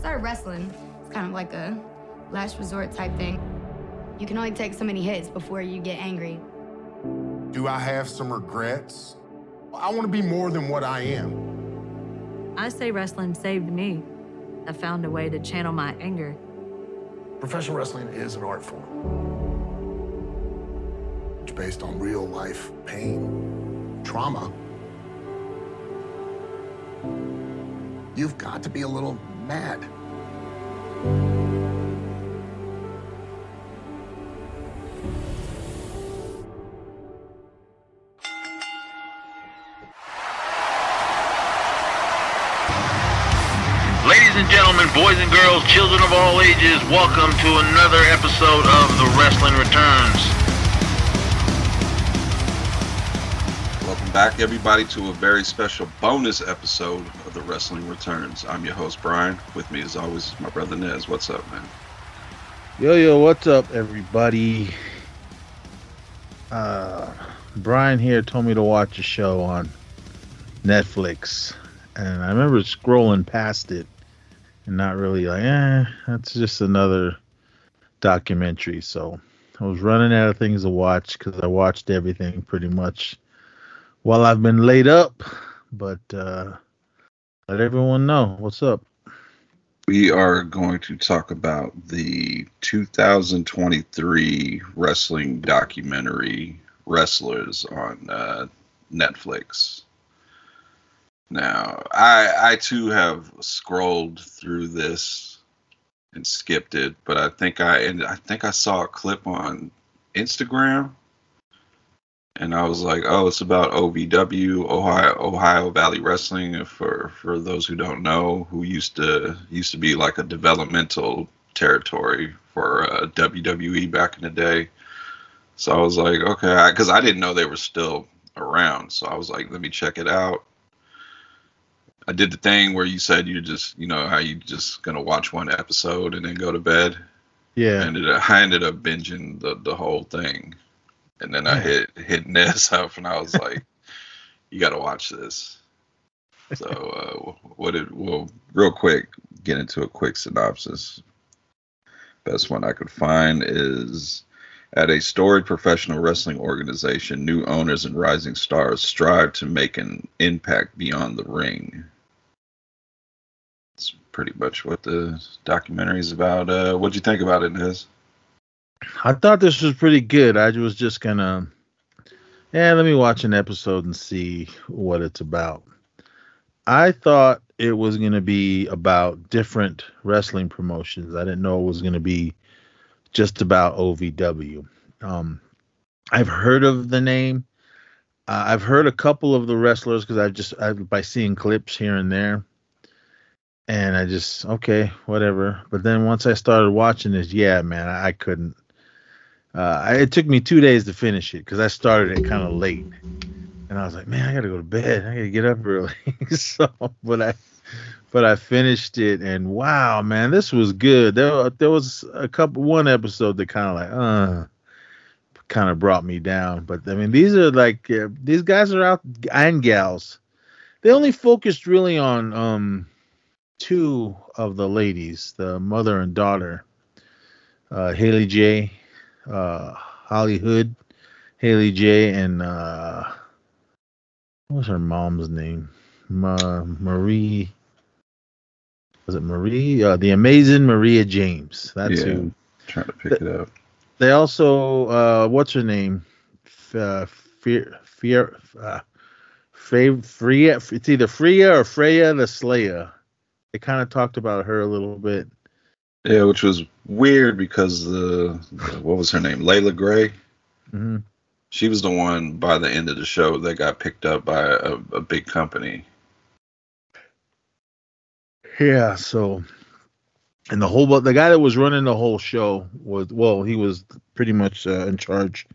started wrestling. It's kind of like a last resort type thing. You can only take so many hits before you get angry. Do I have some regrets? I want to be more than what I am. I say wrestling saved me. I found a way to channel my anger. Professional wrestling is an art form. It's based on real life pain, trauma. You've got to be a little mad. Ladies and gentlemen, boys and girls, children of all ages, welcome to another episode of The Wrestling Returns. Back, everybody, to a very special bonus episode of The Wrestling Returns. I'm your host, Brian. With me, as always, is my brother Nez. What's up, man? Yo, yo, what's up, everybody? Uh, Brian here told me to watch a show on Netflix, and I remember scrolling past it and not really like, eh, that's just another documentary. So I was running out of things to watch because I watched everything pretty much while I've been laid up. But uh, let everyone know what's up. We are going to talk about the 2023 wrestling documentary Wrestlers on uh, Netflix. Now, I I too have scrolled through this and skipped it, but I think I and I think I saw a clip on Instagram, and I was like, oh, it's about OVW, Ohio Ohio Valley Wrestling. For for those who don't know, who used to used to be like a developmental territory for uh, WWE back in the day. So I was like, okay, because I, I didn't know they were still around. So I was like, let me check it out. I did the thing where you said you're just, you know, how you just gonna watch one episode and then go to bed. I Yeah, ended up, I ended up binging the the whole thing, and then I hit hit Nez up, and I was like, "You got to watch this." So, uh, what did well, real quick, get into a quick synopsis. Best one I could find is at a storied professional wrestling organization, new owners and rising stars strive to make an impact beyond the ring. That's pretty much what the documentary is about. Uh, what'd you think about it, Nez? I thought this was pretty good. I was just gonna, yeah, let me watch an episode and see what it's about. I thought it was gonna be about different wrestling promotions. I didn't know it was gonna be just about OVW. Um, I've heard of the name. Uh, I've heard a couple of the wrestlers because I just I, by seeing clips here and there, and I just okay, whatever. But then once I started watching this, yeah, man, I, I couldn't. Uh, it took me two days to finish it because I started it kind of late, and I was like, man, I gotta go to bed. I gotta get up early. so, but I, but I finished it, and wow, man, this was good. There, there was a couple, one episode that kind of like, uh, kind of brought me down. But I mean, these are like uh, these guys are out and gals. They only focused really on um two of the ladies, the mother and daughter, uh, Haley J, uh, Hollywood, Haley J, and uh, what was her mom's name? Ma- Marie. Was it Marie? Uh, the amazing Maria James. That's Yeah. who. Trying to pick it up. They also, uh, what's her name? F- uh, Fear, Fear, uh, Frey, Freya. It's either Freya or Freya the Slayer. They kind of talked about her a little bit. Yeah, which was weird because the, the what was her name? Leila Grey. hmm She was the one by the end of the show that got picked up by a, a big company. Yeah. So, and the whole, the guy that was running the whole show was, well, he was pretty much uh, in charge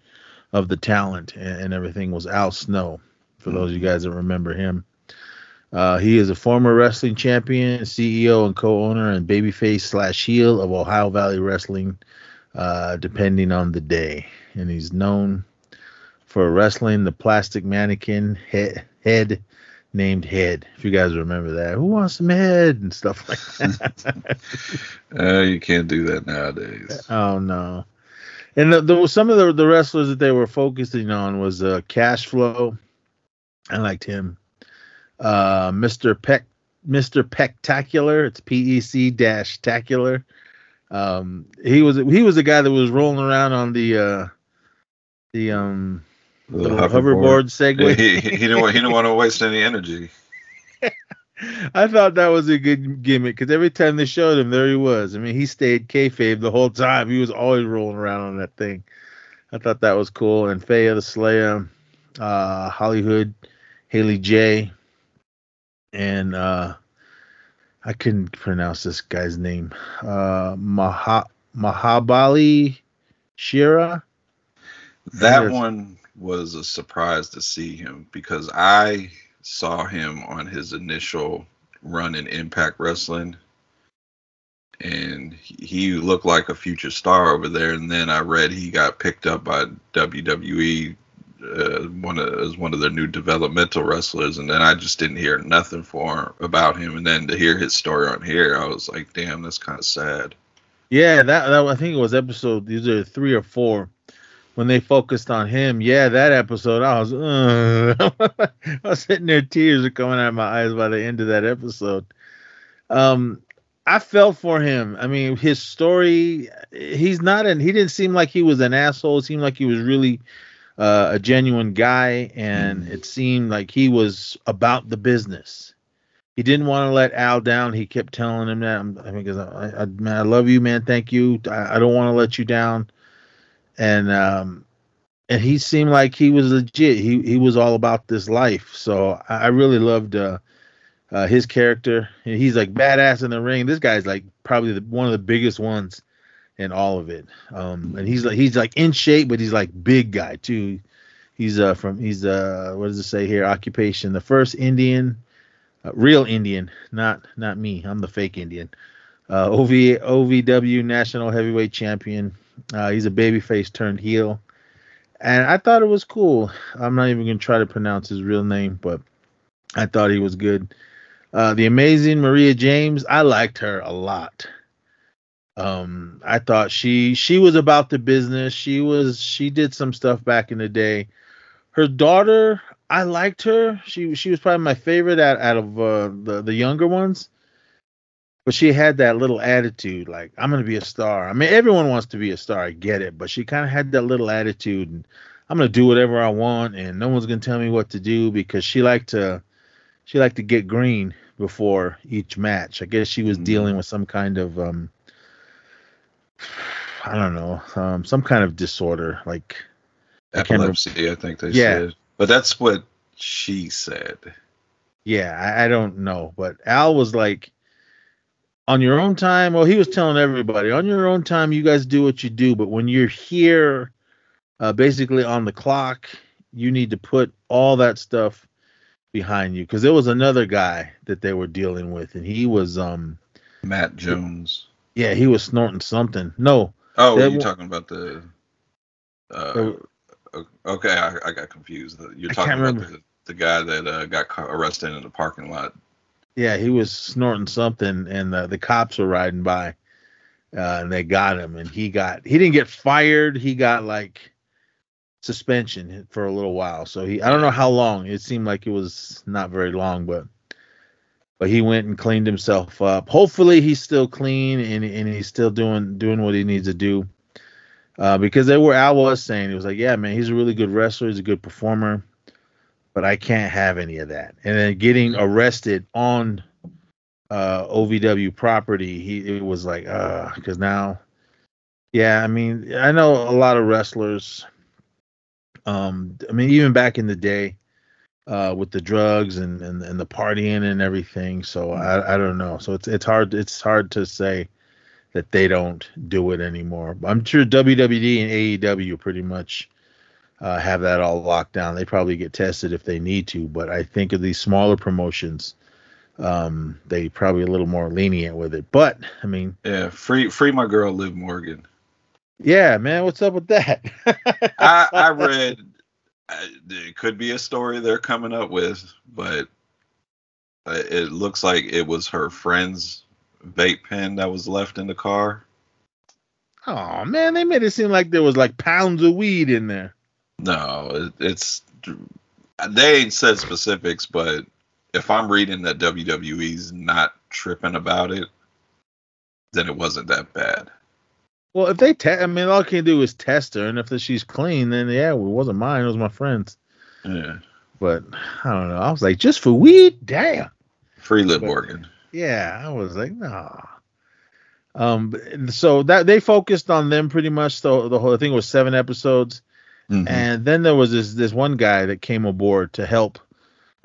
of the talent and, and everything. Was Al Snow, for those of you guys that remember him. Uh, he is a former wrestling champion, CEO, and co-owner and babyface slash heel of Ohio Valley Wrestling, uh, depending on the day. And he's known for wrestling the plastic mannequin head, head named Head. If you guys remember that, who wants some head and stuff like that. Uh, you can't do that nowadays. oh no. And the, the, some of the, the wrestlers that they were focusing on was uh, Cash Flow. I liked him. Uh, Mr. Peck, Mr. Pectacular. It's P E C dash tacular. Um, he was he was the guy that was rolling around on the uh, the um The hoverboard, Segway. he, he, he didn't want, he didn't want to waste any energy. I thought that was a good gimmick because every time they showed him, there he was. I mean, he stayed kayfabe the whole time. He was always rolling around on that thing. I thought that was cool. And Freya the Slayer, uh, Hollywood, Haley J, and uh, I couldn't pronounce this guy's name. Uh, Maha Mahabali Shera. That one was a surprise to see him because I saw him on his initial run in Impact Wrestling, and he looked like a future star over there. And then I read he got picked up by WWE, uh, one of as one of their new developmental wrestlers. And then I just didn't hear nothing for about him. And then to hear his story on here, I was like, damn, that's kind of sad. Yeah, that, that I think it was episode these are three or four when they focused on him. Yeah, that episode I was uh, I was sitting there, tears are coming out of my eyes by the end of that episode. Um, I felt for him. I mean, his story. He's not an. He didn't seem like he was an asshole. It seemed like he was really uh, a genuine guy, and it seemed like he was about the business he didn't want to let Al down. He kept telling him that. I'm- I mean, because I, I, man, I love you, man. Thank you. I, I don't want to let you down. And um, and he seemed like he was legit. He he was all about this life. So I, I really loved uh, uh, his character. He's like badass in the ring. This guy's like probably the, one of the biggest ones in all of it. Um, and he's like he's like in shape, but he's like big guy too. He's uh from he's uh what does it say here? Occupation, the first Indian uh, real Indian, not not me. I'm the fake Indian. Uh, OV, OVW National Heavyweight Champion. Uh, he's a babyface turned heel, and I thought it was cool. I'm not even gonna try to pronounce his real name, but I thought he was good. Uh, the amazing Maria James. I liked her a lot. Um, I thought she she was about the business. She was she did some stuff back in the day. Her daughter, I liked her. She she was probably my favorite out, out of uh, the the younger ones. But she had that little attitude, like I'm gonna be a star. I mean, everyone wants to be a star. I get it, but she kind of had that little attitude, and I'm gonna do whatever I want, and no one's gonna tell me what to do because she liked to she liked to get green before each match. I guess she was Mhm. dealing with some kind of um I don't know, um some kind of disorder, like I Epilepsy, I think they Yeah. said. But that's what she said. Yeah, I, I don't know, but Al was like, on your own time. Well, he was telling everybody, on your own time, you guys do what you do, but when you're here, uh, basically on the clock, you need to put all that stuff behind you because there was another guy that they were dealing with, and he was, um, Matt Jones. Yeah, he was snorting something. No, Oh, That you're talking about the. Uh, the- okay, I, I got confused. You're talking about the, the guy that uh, got arrested in the parking lot. Yeah, he was snorting something, and the, the cops were riding by, uh, and they got him. And he got he didn't get fired. He got like suspension for a little while. So he I don't know how long. It seemed like it was not very long, but but he went and cleaned himself up. Hopefully, he's still clean and and he's still doing doing what he needs to do. Uh, because they were Al was saying he was like, yeah, man, he's a really good wrestler. He's a good performer but I can't have any of that. And then getting arrested on uh OVW property, he it was like uh cuz now yeah, I mean, I know a lot of wrestlers um I mean even back in the day uh with the drugs and and, and the partying and everything. So I I don't know. So it's it's hard it's hard to say that they don't do it anymore. I'm sure WWE and AEW pretty much uh, have that all locked down. They probably get tested if they need to, but I think of these smaller promotions, um, they probably a little more lenient with it. But I mean, Yeah, free free my girl Liv Morgan. yeah, man, what's up with that? I I read it could be a story they're coming up with, but It looks like it was her friend's vape pen that was left in the car. Oh man, they made it seem like there was like pounds of weed in there. No, it, it's they ain't said specifics, but if I'm reading that WWE's not tripping about it, then it wasn't that bad. Well, if they test, I mean, all I can do is test her, and if she's clean, then yeah, it wasn't mine. It was my friend's. Yeah, But I don't know. I was like, just for weed, damn. free lip But- organ. Yeah, I was like, nah. Um, so that they focused on them pretty much. So the whole thing was seven episodes, Mhm. and then there was this this one guy that came aboard to help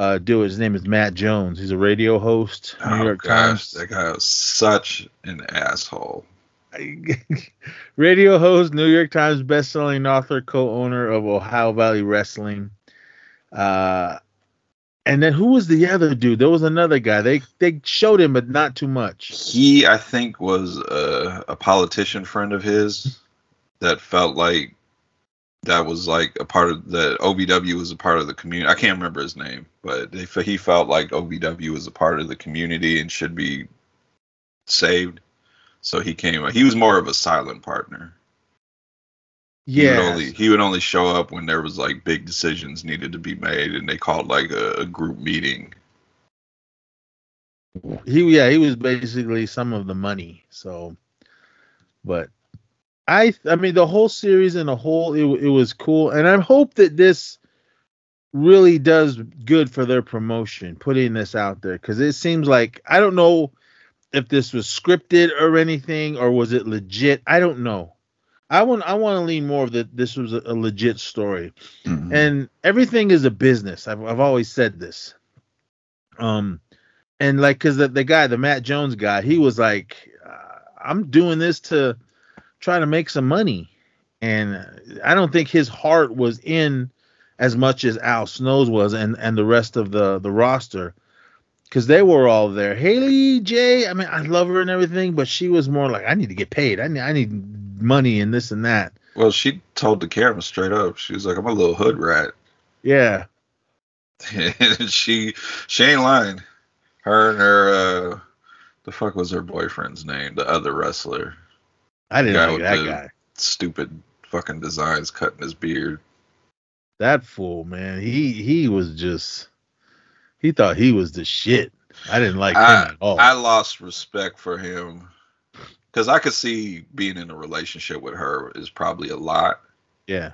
uh, do it. His name is Matt Jones. He's a radio host, New oh York gosh, Times. that guy was such an asshole. radio host, New York Times best-selling author, co-owner of Ohio Valley Wrestling. Uh, and then who was the other dude? There was another guy. They they showed him, but not too much. He, I think, was a, a politician friend of his that felt like that was like a part of the OVW was a part of the community. I can't remember his name, but they, he felt like OVW was a part of the community and should be saved. So he came. He was more of a silent partner. He would Yeah, only he would only show up when there was like big decisions needed to be made, and they called like a, a group meeting. he yeah he was basically some of the money. So, but I I mean the whole series in a whole it it was cool, and I hope that this really does good for their promotion, putting this out there because it seems like I don't know if this was scripted or anything or was it legit. I don't know. I want I want to lean more of that. This was a, a legit story and everything is a business. I've I've always said this. Um, and like, cause the the guy, the Matt Jones guy, he was like, uh, I'm doing this to try to make some money, and I don't think his heart was in as much as Al Snow's was, and and the rest of the the roster. Cause they were all there. Haley J. I mean, I love her and everything, but she was more like, I need to get paid. I need, I need money and this and that. Well, she told the camera straight up. She was like, "I'm a little hood rat." Yeah, and she she ain't lying. Her and her uh the fuck was her boyfriend's name? The other wrestler. I didn't like that guy. Stupid fucking designs cutting his beard. that fool, man. He he was just he thought he was the shit. I didn't like him I, at all. I lost respect for him because I could see being in a relationship with her is probably a lot. yeah.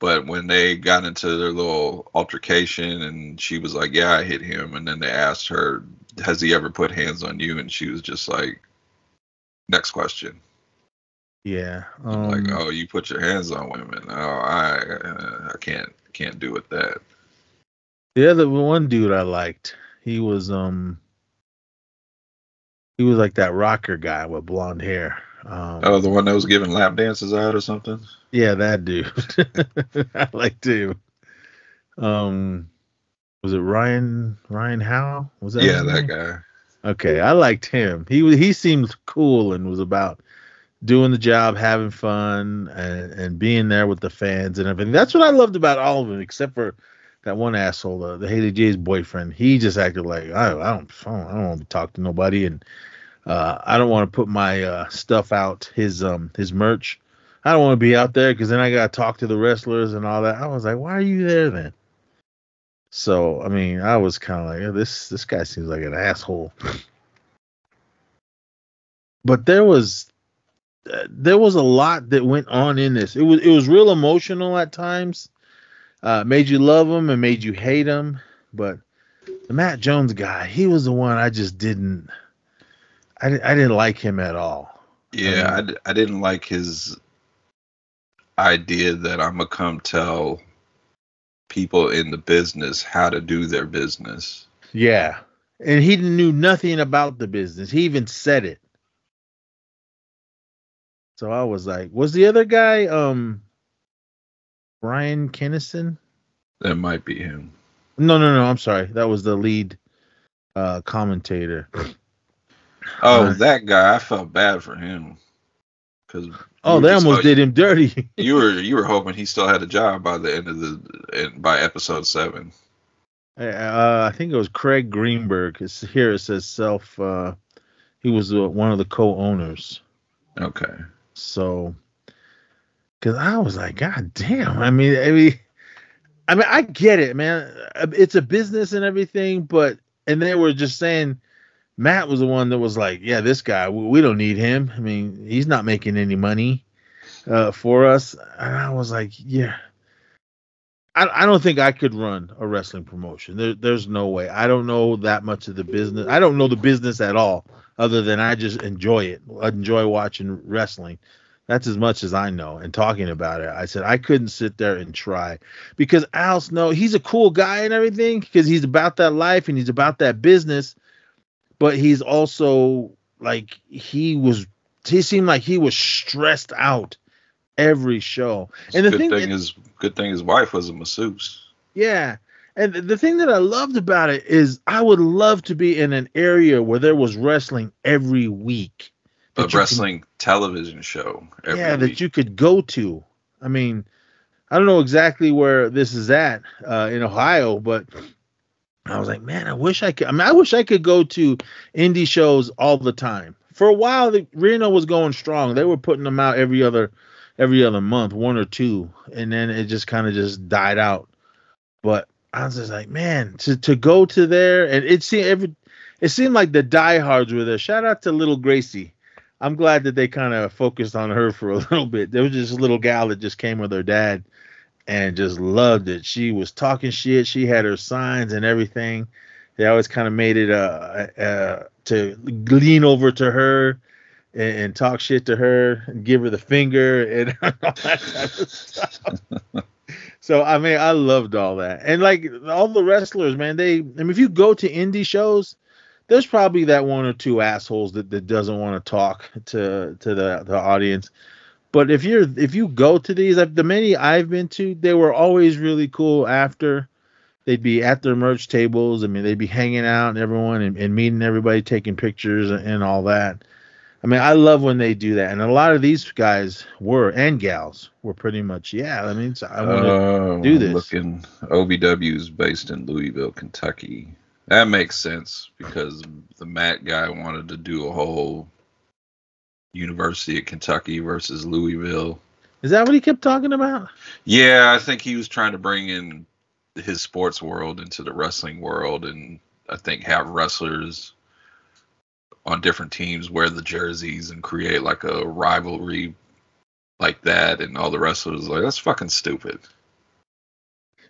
But when they got into their little altercation and she was like, Yeah, I hit him. And then they asked her, Has he ever put hands on you? And she was just like, Next question. Yeah. I'm like, Um, Oh, you put your hands on women. Oh, I uh, I can't can't do with that. The other one dude I liked, he was um he was like that rocker guy with blonde hair. Um Oh, the one that was giving lap dances out or something? yeah, that dude. I liked him. Um was it Ryan Ryan Howe? Was that Yeah, that guy. Okay, I liked him. He was he seemed cool and was about doing the job, having fun, and, and being there with the fans and everything. That's what I loved about all of them, except for that one asshole, the, the Haley J's boyfriend. He just acted like I, I don't I don't, don't want to talk to nobody, and uh, I don't want to put my uh, stuff out, his um his merch. I don't want to be out there because then I gotta talk to the wrestlers and all that. I was like, why are you there then? So I mean, I was kind of like, "Yeah, this this guy seems like an asshole. But there was uh, there was a lot that went on in this. It was it was real emotional at times. Uh, made you love him and made you hate him. But the Matt Jones guy, he was the one I just didn't. I I didn't like him at all. Yeah, I, d- I didn't like his idea that I'm gonna come tell people in the business how to do their business. Yeah, and he knew nothing about the business. He even said it. So I was like, was the other guy um Brian Kennison? That might be him. No, no, no. I'm sorry. That was the lead uh commentator. Oh, Uh, that guy. I felt bad for him because Oh, they almost did him dirty. You were you were hoping he still had a job by the end of the and by episode seven. Uh, I think it was Craig Greenberg. It's here. It says self. Uh, he was uh, one of the co-owners. Okay. So, because I was like, God damn. I mean, I mean, I mean, I get it, man. It's a business and everything, but and they were just saying Matt was the one that was like, yeah, this guy, we don't need him. I mean, he's not making any money uh, for us. And I was like, yeah. I, I don't think I could run a wrestling promotion. There, there's no way. I don't know that much of the business. I don't know the business at all, other than I just enjoy it. I enjoy watching wrestling. That's as much as I know and talking about it. I said I couldn't sit there and try because Al Snow, he's a cool guy and everything because he's about that life and he's about that business, but he's also like he was. He seemed like he was stressed out every show. And the thing, thing is, good thing his wife was a masseuse. Yeah. And the thing that I loved about it is I would love to be in an area where there was wrestling every week. A wrestling can, television show. yeah, week. that you could go to. I mean, I don't know exactly where this is at uh, in Ohio, but I was like, man, I wish I could. I mean, I wish I could go to indie shows all the time. For a while, the, Reno was going strong. They were putting them out every other every other month, one or two, and then it just kind of just died out. But I was just like, man, to to go to there, and it seemed every, it seemed like the diehards were there. Shout out to little Gracie. I'm glad that they kind of focused on her for a little bit. There was just a little gal that just came with her dad and just loved it. She was talking shit. She had her signs and everything. They always kind of made it uh, uh, to lean over to her and, and, talk shit to her and give her the finger and all that type of stuff. so I mean, I loved all that, and like all the wrestlers, man. They, I mean, if you go to indie shows, there's probably that one or two assholes that, that doesn't want to talk to to the the audience. But if you're if you go to these, the many I've been to, they were always really cool. After they'd be at their merch tables. I mean, they'd be hanging out and everyone and, and meeting everybody, taking pictures and, and all that. I mean, I love when they do that, and a lot of these guys were and gals were pretty much yeah. I mean, I want to uh, do this. Looking, OVW is based in Louisville, Kentucky. That makes sense because the Matt guy wanted to do a whole University of Kentucky versus Louisville. Is that what he kept talking about? Yeah, I think he was trying to bring in his sports world into the wrestling world, and I think have wrestlers on different teams wear the jerseys and create like a rivalry like that and all the wrestlers like that's fucking stupid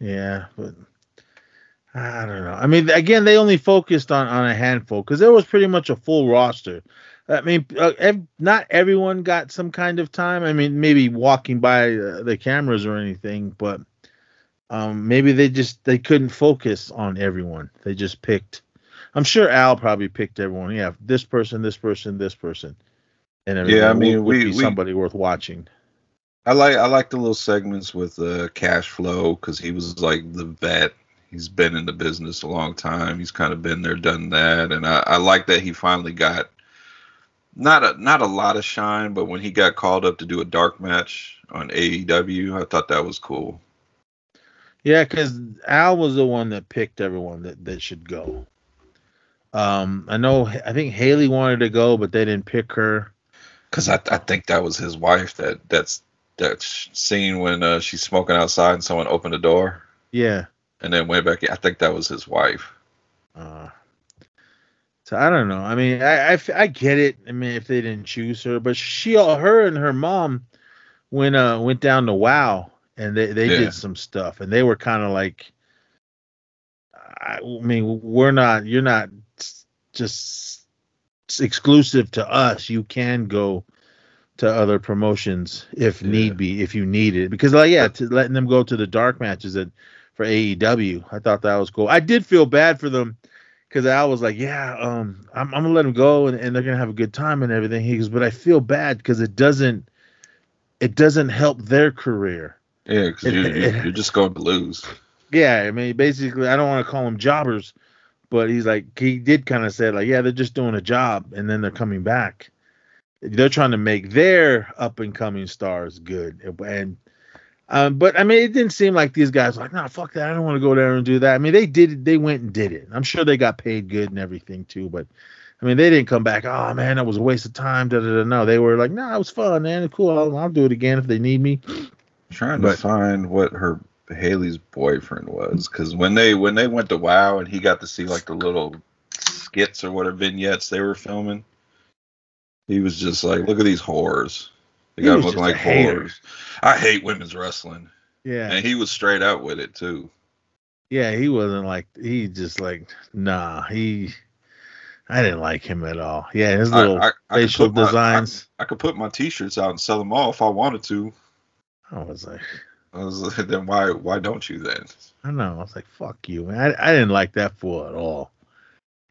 yeah but i don't know i mean again they only focused on on a handful because there was pretty much a full roster i mean uh, ev- not everyone got some kind of time i mean maybe walking by uh, the cameras or anything but um maybe they just they couldn't focus on everyone they just picked I'm sure Al probably picked everyone. Yeah, this person, this person, this person, and yeah, I mean, would, would we, be somebody we, worth watching. I like I like the little segments with uh, cash flow because he was like the vet. He's been in the business a long time. He's kind of been there, done that, and I, I like that he finally got not a not a lot of shine, but when he got called up to do a dark match on AEW, I thought that was cool. Yeah, because Al was the one that picked everyone that, that should go. Um, I know. I think Haley wanted to go, but they didn't pick her. Cause I, I think that was his wife. That that's that scene when uh, she's smoking outside and someone opened the door. Yeah. And then went back. I think that was his wife. Uh, so I don't know. I mean, I, I, I get it. I mean, if they didn't choose her, but she, her and her mom went uh went down to WoW and they they yeah. did some stuff and they were kind of like. I mean, we're not. You're not just exclusive to us. You can go to other promotions if yeah. need be, if you need it. Because like yeah, to letting them go to the dark matches at for AEW, I thought that was cool. I did feel bad for them because I was like, yeah, um, I'm, I'm, gonna let them go and, and they're gonna have a good time and everything. He goes, but I feel bad because it doesn't, it doesn't help their career. Yeah, because you're, you're just going to lose. Yeah, I mean, basically, I don't want to call them jobbers, but he's like he did kind of say like yeah they're just doing a job and then they're coming back they're trying to make their up and coming stars good and Um, but I mean, it didn't seem like these guys were like, no, fuck that. I don't want to go there and do that. I mean, they did it. They went and did it. I'm sure they got paid good and everything too. But I mean, they didn't come back. Oh man, that was a waste of time. Da, da, da. No, they were like, no, nah, it was fun, man. Cool. I'll, I'll do it again if they need me. I'm trying But- to find what her Haley's boyfriend was because when they when they went to WoW and he got to see like the little skits or whatever vignettes they were filming, he was just like, "Look at these whores! They He got looking like whores." I hate women's wrestling, Yeah. and he was straight out with it too. Yeah, he wasn't like he just like nah. He, I didn't like him at all. Yeah, his little I, I could facial my- I- designs. I, could put my T-shirts out and sell them all if I wanted to. I, was like, I was like, then why why don't you then? I know. I was like, fuck you, man. I, I didn't like that fool at all.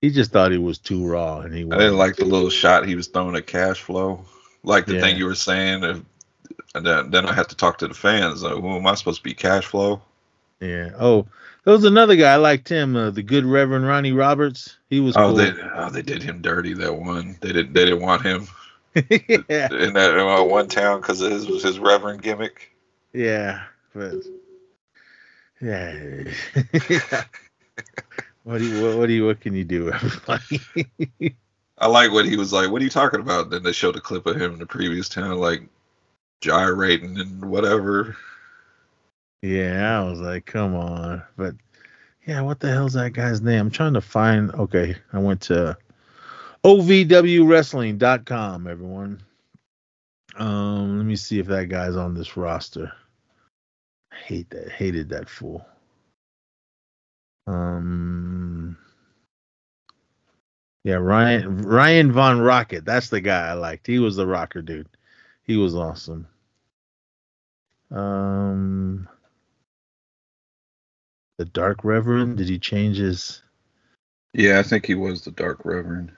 He just thought he was too raw, and he. I didn't like the little shot he was throwing at cash flow. Like the Yeah. thing you were saying, if, and then, then I have to talk to the fans. Like, who am I supposed to be? Cash flow? Yeah. Oh, there was another guy. I liked him. Uh, the good Reverend Ronnie Roberts. He was. Oh, cool. they oh, they did him dirty that one. They didn't they didn't want him yeah. in that uh, one town because of his his reverend gimmick. Yeah. But. Yeah. what do you what, what do you what can you do, everybody? I like what he was like. What are you talking about? Then they showed a clip of him in the previous town, like gyrating and whatever. Yeah, I was like, come on. But yeah, what the hell's that guy's name? I'm trying to find. Okay, I went to ovwrestling.com, everyone. Um, let me see if that guy's on this roster. I hate that. Hated that fool. Um. Yeah, Ryan Ryan Von Rocket. That's the guy I liked. He was the rocker dude. He was awesome. Um the Dark Reverend, did he change his Yeah, I think he was the Dark Reverend.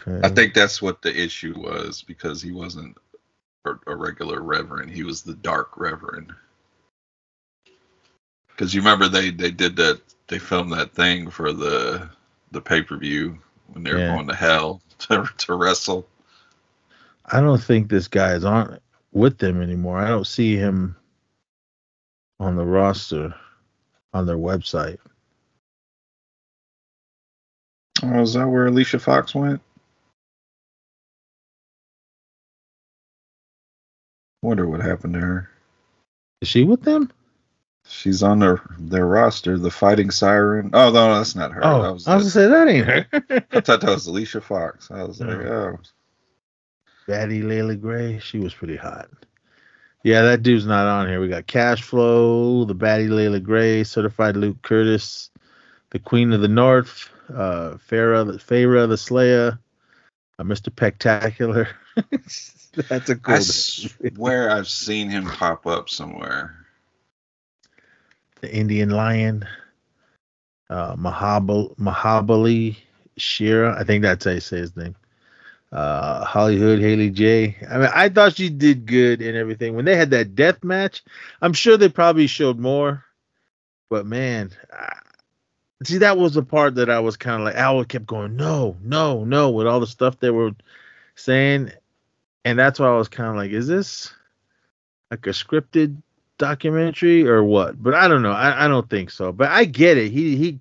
okay. I think that's what the issue was because he wasn't a, a regular Reverend. He was the Dark Reverend. Because you remember they they did that they filmed that thing for the the pay per view when they're Yeah. going to hell to to wrestle. I don't think this guy is on with them anymore. I don't see him on the roster on their website. Oh, is that where Alicia Fox went? Wonder what happened to her. Is she with them? She's on their their roster, the Fighting Siren. Oh no, that's not her. Oh, that was I was gonna say that ain't her. I thought that was Alicia Fox. I was like, oh, Baddie Leila Grey, she was pretty hot. Yeah, that dude's not on here. We got Cash Flow, the Baddie Leila Grey, Certified Luke Curtis, the Queen of the North, uh, Farah, the Farah the Slayer, uh, Mr. Spectacular. That's a cool. I name. swear I've seen him pop up somewhere. The Indian Lion, uh, Mahabal Mahabali Shera. I think that's how you say his name. Uh, Hollywood Haley J. I mean, I thought she did good and everything. When they had that death match, I'm sure they probably showed more. But man, I, see, that was the part that I was kind of like, Owl kept going, no, no, no, with all the stuff they were saying. And that's why I was kind of like, is this like a scripted documentary or what? But I don't know. I, I don't think so. But I get it. He he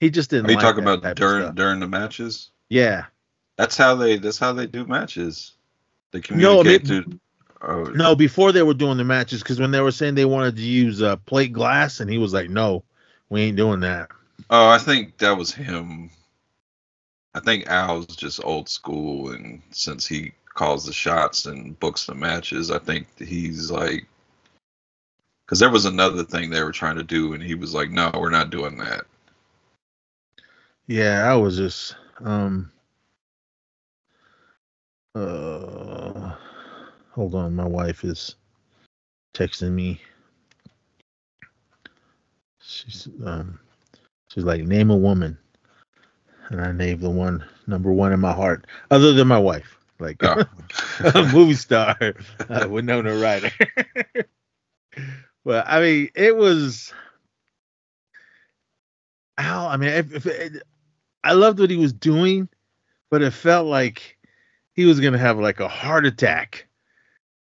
he just didn't. Are you like talking about during during the matches? Yeah. That's how they. That's how they do matches. They No, I communicate mean- through. Oh, No, before they were doing the matches, because when they were saying they wanted to use uh, plate glass, and he was like, "No, we ain't doing that." oh, I think that was him. I think Al's just old school, and since he calls the shots and books the matches, I think he's like. Because there was another thing they were trying to do, and he was like, "No, we're not doing that." Yeah, I was just um uh hold on, my wife is texting me. She's um she's like name a woman. And I named the one number one in my heart, other than my wife. Like Oh. a movie star, uh, Winona Ryder. well, I mean, it was. I mean, if, if it, I loved what he was doing, but it felt like he was gonna have like a heart attack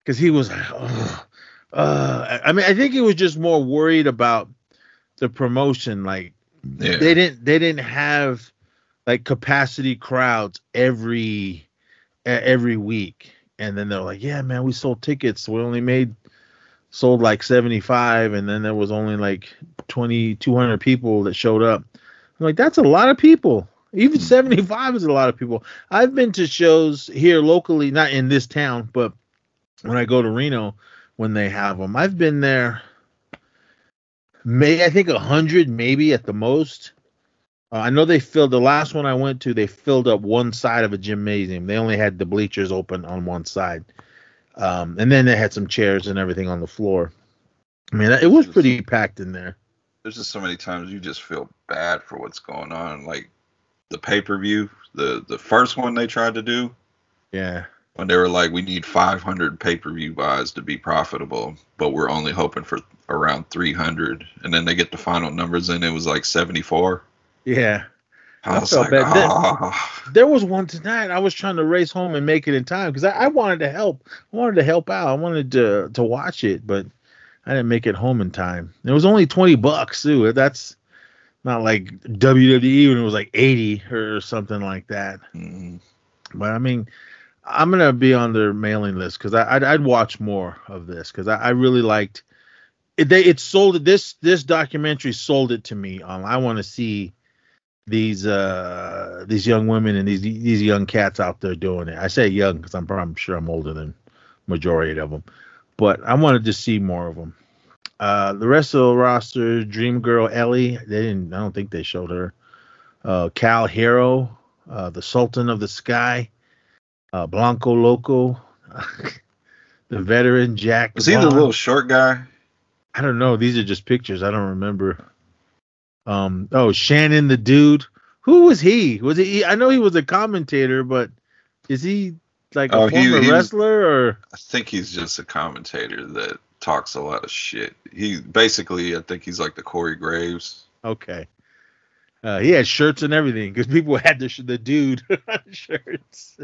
because he was like, oh, uh, I mean, I think he was just more worried about the promotion. Like Yeah. they didn't they didn't have like capacity crowds every every week, and then they're like, yeah, man, we sold tickets. We only made sold like 75 and then there was only like 20 200 people that showed up. I'm like that's a lot of people. Even 75 is a lot of people. I've been to shows here locally not in this town but when i go to reno when they have them i've been there may i think 100 maybe at the most. Uh, i know they filled the last one i went to they filled up one side of a gymnasium. They only had the bleachers open on one side um, and then they had some chairs and everything on the floor. I mean, it was pretty packed in there. There's just so many times you just feel bad for what's going on. Like the pay per view, the the first one they tried to do Yeah, when they were like, we need 500 pay per view buys to be profitable, but we're only hoping for around 300. And then they get the final numbers and it was like 74. yeah. I I felt like, bad. That- "Ah." There was one tonight. I was trying to race home and make it in time because I, I wanted to help. I wanted to help out. I wanted to to watch it, but I didn't make it home in time. It was only twenty bucks too. That's not like WWE when it was like eighty or something like that. Mm, But I mean, I'm gonna be on their mailing list because I'd, I'd watch more of this because I, I really liked it. They it sold it. This this documentary sold it to me. Um, I want to see these uh these young women and these these young cats out there doing it. I say young because I'm I'm sure I'm older than majority of them, but I wanted to see more of them. Uh, the rest of the roster, Dream Girl Ellie, they didn't. I don't think they showed her. Uh, Cal Hero, uh, the Sultan of the Sky, uh, Blanco Loco, the veteran Jack. was he the little short guy? I don't know. These are just pictures. I don't remember. Um. Oh, Shannon the dude. Who was he? Was he? I know he was a commentator, but is he like a Oh, former he was- wrestler or? I think he's just a commentator that talks a lot of shit. He basically, I think he's like the Corey Graves. Okay. Uh, he had shirts and everything because people had the sh- the dude shirts.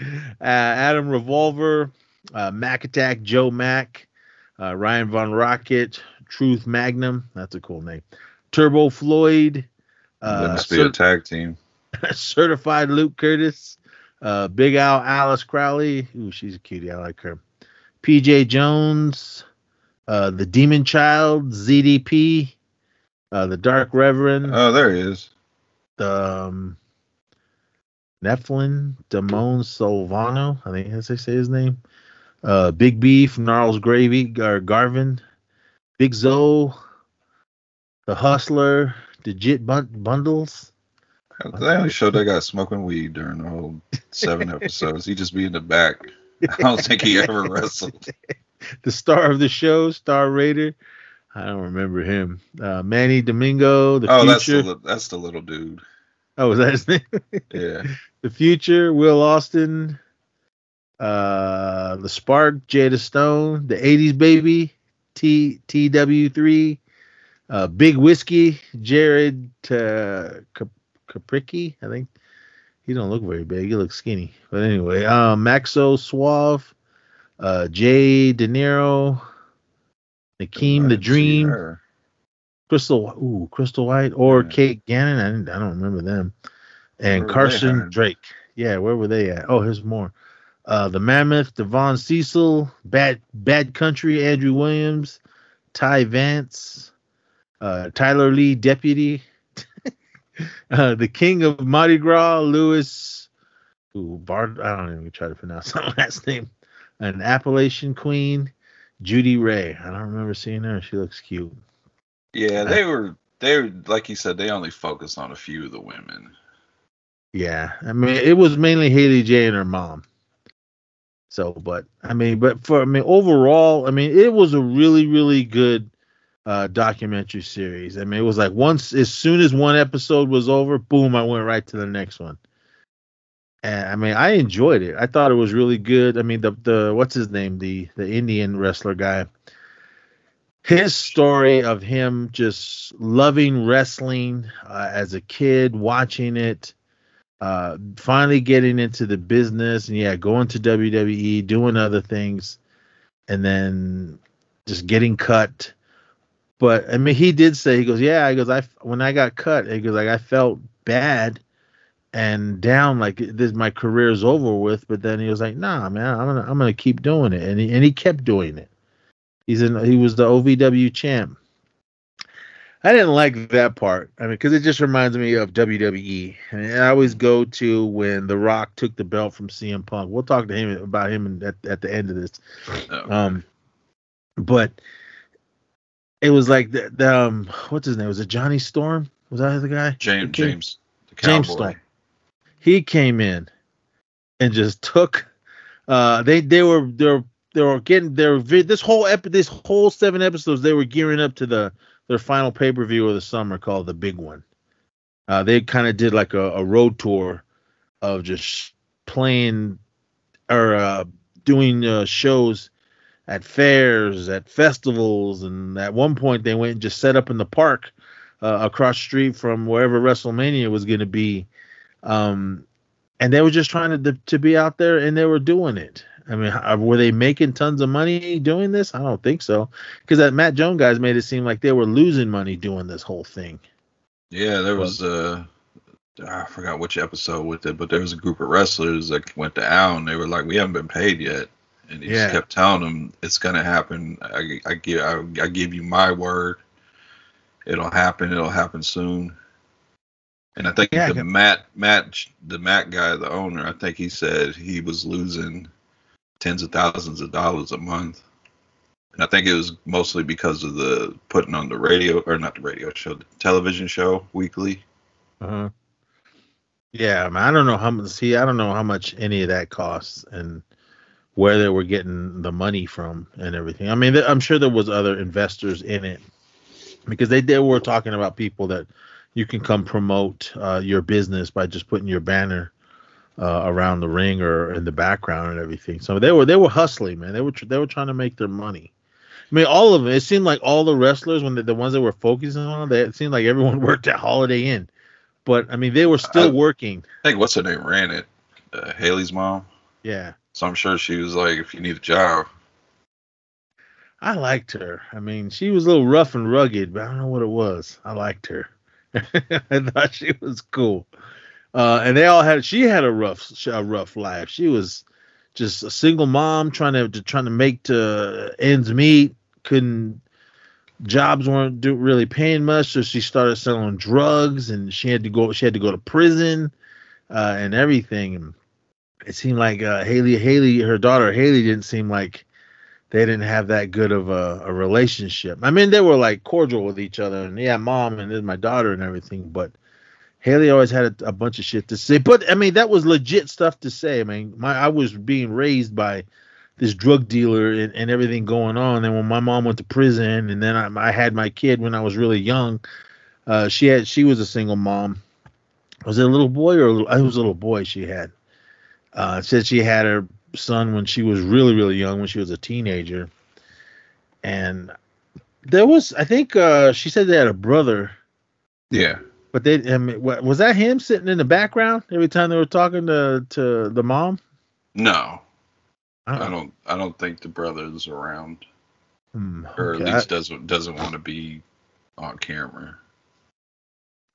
Uh, Adam Revolver, uh, Mac Attack, Joe Mack, uh, Ryan Von Rocket, Truth Magnum. That's a cool name. Turbo Floyd. that Uh, must be a tag team. certified Luke Curtis. Uh, Big Al Alice Crowley. Ooh, she's a cutie. I like her. PJ Jones. Uh, the Demon Child. ZDP. Uh, the Dark Reverend. Oh, there he is. the um, Nephilim, Damone Solvano, I think that's how they say his name. Uh, Big Beef, Gnarls Gravy, Gar- Garvin, Big Zoe, The Hustler, the Jit Bun- Bundles. They only showed that guy smoking weed during the whole seven episodes. He just be in the back. I don't think he ever wrestled. the star of the show, Star Raider. I don't remember him. Uh, Manny Domingo, the oh, that's the that's the little dude. oh, was that his name? Yeah. the future, Will Austin, uh, the Spark, Jada Stone, the '80s baby, T TW3, uh, Big Whiskey, Jared uh, I think. He don't look very big. He looks skinny. But anyway, um, Maxo Suave, uh, Jay De Niro, Nakeem the Dream, her. Crystal, ooh, Crystal White, or Yeah. Kate Gannon. I, didn't, I don't remember them. And Where Carson? Drake. Yeah, where were they at? Oh, here's more. Uh, the Mammoth, Devon Cecil, Bad Bad Country, Andrew Williams, Ty Vance, uh, Tyler Lee, Deputy, uh, the King of Mardi Gras, Lewis. Ooh, Bard. I don't even try to pronounce that last name. An Appalachian Queen, Judy Ray. I don't remember seeing her. She looks cute. Yeah, they were they were like you said, they only focused on a few of the women. Yeah, I mean, it was mainly Haley J and her mom. So, but I mean, but for I mean, overall, I mean, it was a really, really good uh documentary series. I mean, it was like once, as soon as one episode was over, boom, I went right to the next one. And I mean, I enjoyed it. I thought it was really good. I mean, the the what's his name, the the Indian wrestler guy. His story of him just loving wrestling uh, as a kid, watching it uh finally getting into the business and yeah going to WWE doing other things and then just getting cut. But I mean, he did say he goes, yeah, he goes, I when I got cut, he goes like I felt bad and down like this my career's over with. But then he was like, nah, man, I'm gonna I'm gonna keep doing it, and he and he kept doing it. He's in he was the OVW champ. I didn't like that part. I mean, because it just reminds me of WWE. And I always go to when The Rock took the belt from CM Punk. We'll talk to him about him at, at the end of this. Oh. Um, but it was like the, the um, what's his name? Was it Johnny Storm? Was that the guy? James. James James. Storm. He came in and just took. Uh, they they were they were they were getting their this whole ep this whole seven episodes they were gearing up to the their final pay per view of the summer called the Big One. Uh, they kind of did like a, a road tour of just playing or uh, doing uh, shows at fairs, at festivals, and at one point they went and just set up in the park uh, across street from wherever WrestleMania was going to be. Um, and they were just trying to to be out there, and they were doing it. I mean, were they making tons of money doing this? I don't think so, because that Matt Jones guys made it seem like they were losing money doing this whole thing. Yeah, there was uh I forgot which episode with it, but there was a group of wrestlers that went to Al and they were like, "We haven't been paid yet," and he Yeah. just kept telling them, "It's gonna happen. I, I give I, I give you my word. It'll happen. It'll happen soon." And I think Yeah, the Matt Matt the Matt guy, the owner, I think he said he was losing tens of thousands of dollars a month. And I think it was mostly because of the putting on the radio or not the radio show, the television show weekly. Uh-huh. Yeah, I, mean, I don't know how much. See, I don't know how much any of that costs and where they were getting the money from and everything. I mean, th- I'm sure there was other investors in it because they they were talking about people that you can come promote uh, your business by just putting your banner uh, around the ring or in the background and everything. So they were they were hustling, man. They were tr- they were trying to make their money. I mean, all of it. It seemed like all the wrestlers, when the, the ones that were focusing on, they, it seemed like everyone worked at Holiday Inn. But I mean, they were still I- working. I think what's her name ran it, uh, Haley's mom. Yeah, So I'm sure she was like, if you need a job, I liked her. I mean, she was a little rough and rugged, but I don't know what it was. I liked her. I thought she was cool. Uh, and they all had. She had a rough, a rough life. She was just a single mom trying to, to trying to make to ends meet. Couldn't jobs weren't do, really paying much, so she started selling drugs, and she had to go. She had to go to prison, uh, and everything. It seemed like uh, Haley, Haley, her daughter Haley, didn't seem like they didn't have that good of a, a relationship. I mean, they were like cordial with each other, and yeah, mom and then my daughter and everything. But Haley always had a, a bunch of shit to say. But I mean, that was legit stuff to say. I mean, my I was being raised by this drug dealer and, and everything going on. And when my mom went to prison, and then I, I had my kid when I was really young. Uh, she had she was a single mom. Was it a little boy or a little, it was a little boy she had? Uh, said she had her son when she was really really young when she was a teenager. And there was i think uh she said they had a brother. Yeah, but they I mean, was that him sitting in the background every time they were talking to to the mom? No, I I don't. I don't think the brother's around, Hmm, or at least doesn't doesn't want to be on camera.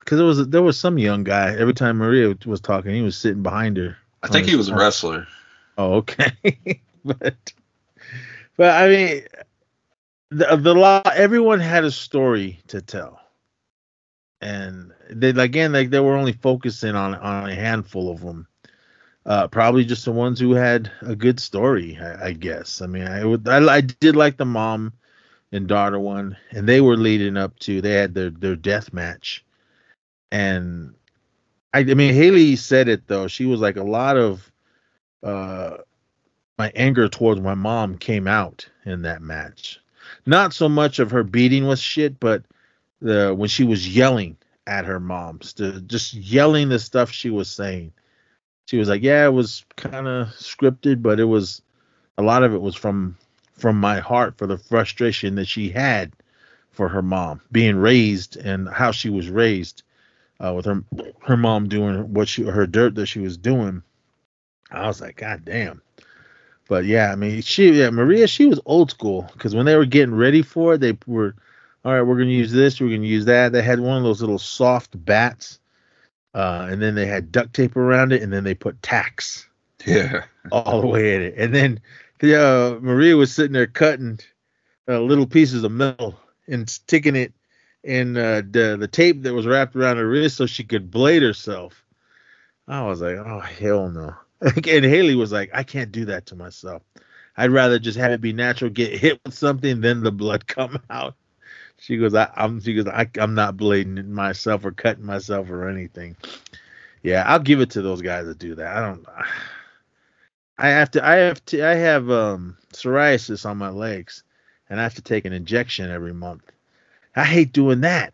because there was there was some young guy every time maria was talking he was sitting behind her I think he was a wrestler. Oh, okay. but but I mean the the law everyone had a story to tell. And they again like they were only focusing on on a handful of them. Uh, probably just the ones who had a good story, I, I guess. I mean, I would I, I did like the mom and daughter one, and they were leading up to they had their their death match, and I, I mean Haley said it though. She was like a lot of uh my anger towards my mom came out in that match. Not so much of her beating was shit, but the when she was yelling at her mom, st- just yelling the stuff she was saying. She was like, "Yeah, it was kind of scripted, but it was a lot of it was from from my heart for the frustration that she had for her mom being raised and how she was raised uh, with her her mom doing what she her dirt that she was doing." I was like, God damn. But yeah, I mean, she yeah, Maria, she was old school because when they were getting ready for it, they were all right. We're gonna use this. We're gonna use that. They had one of those little soft bats, uh, and then they had duct tape around it, and then they put tacks Yeah. all the way in it. And then the uh, Maria was sitting there cutting uh, little pieces of metal and sticking it in uh, the the tape that was wrapped around her wrist so she could blade herself. I was like, oh hell no. and Haley was like, I can't do that to myself. I'd rather just have it be natural, get hit with something, then the blood come out. She goes, I, I'm. She goes, I, I'm not blading myself or cutting myself or anything. Yeah, I'll give it to those guys that do that. I don't. I have to. I have to. I have um psoriasis on my legs, and I have to take an injection every month. I hate doing that.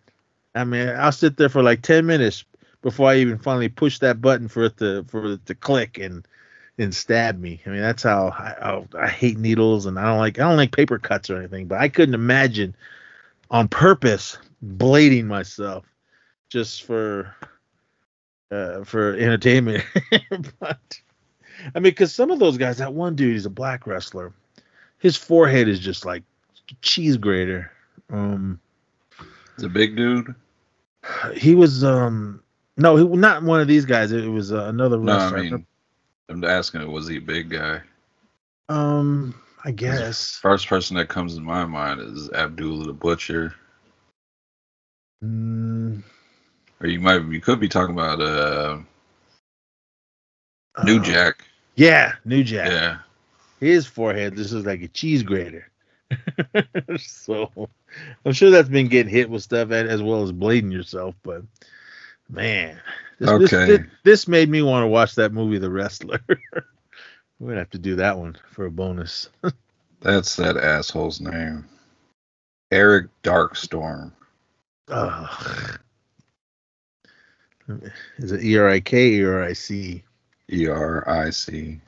I mean, I'll sit there for like ten minutes before I even finally push that button for it to for it to click and and stab me. I mean, that's how I, I hate needles, and I don't like I don't like paper cuts or anything. But I couldn't imagine on purpose blading myself just for uh, for entertainment. but I mean, because some of those guys, that one dude, he's a black wrestler. His forehead is just like cheese grater. Um, The big dude. he was um no, he not one of these guys. It was uh, another No, wrestler. I mean, I'm asking, was he a big guy? um, I guess. First person that comes to my mind is Abdullah the Butcher. Mm, Or you might, you could be talking about uh, New uh, Jack. Yeah, New Jack. Yeah. His forehead just looks like a cheese grater. so I'm sure that's been getting hit with stuff as well as blading yourself. But man, this, Okay. this, this made me want to watch that movie, The Wrestler. We're gonna have to do that one for a bonus. That's that asshole's name. Eric Darkstorm. Ugh. Is it E R I K E R I C? E R I C.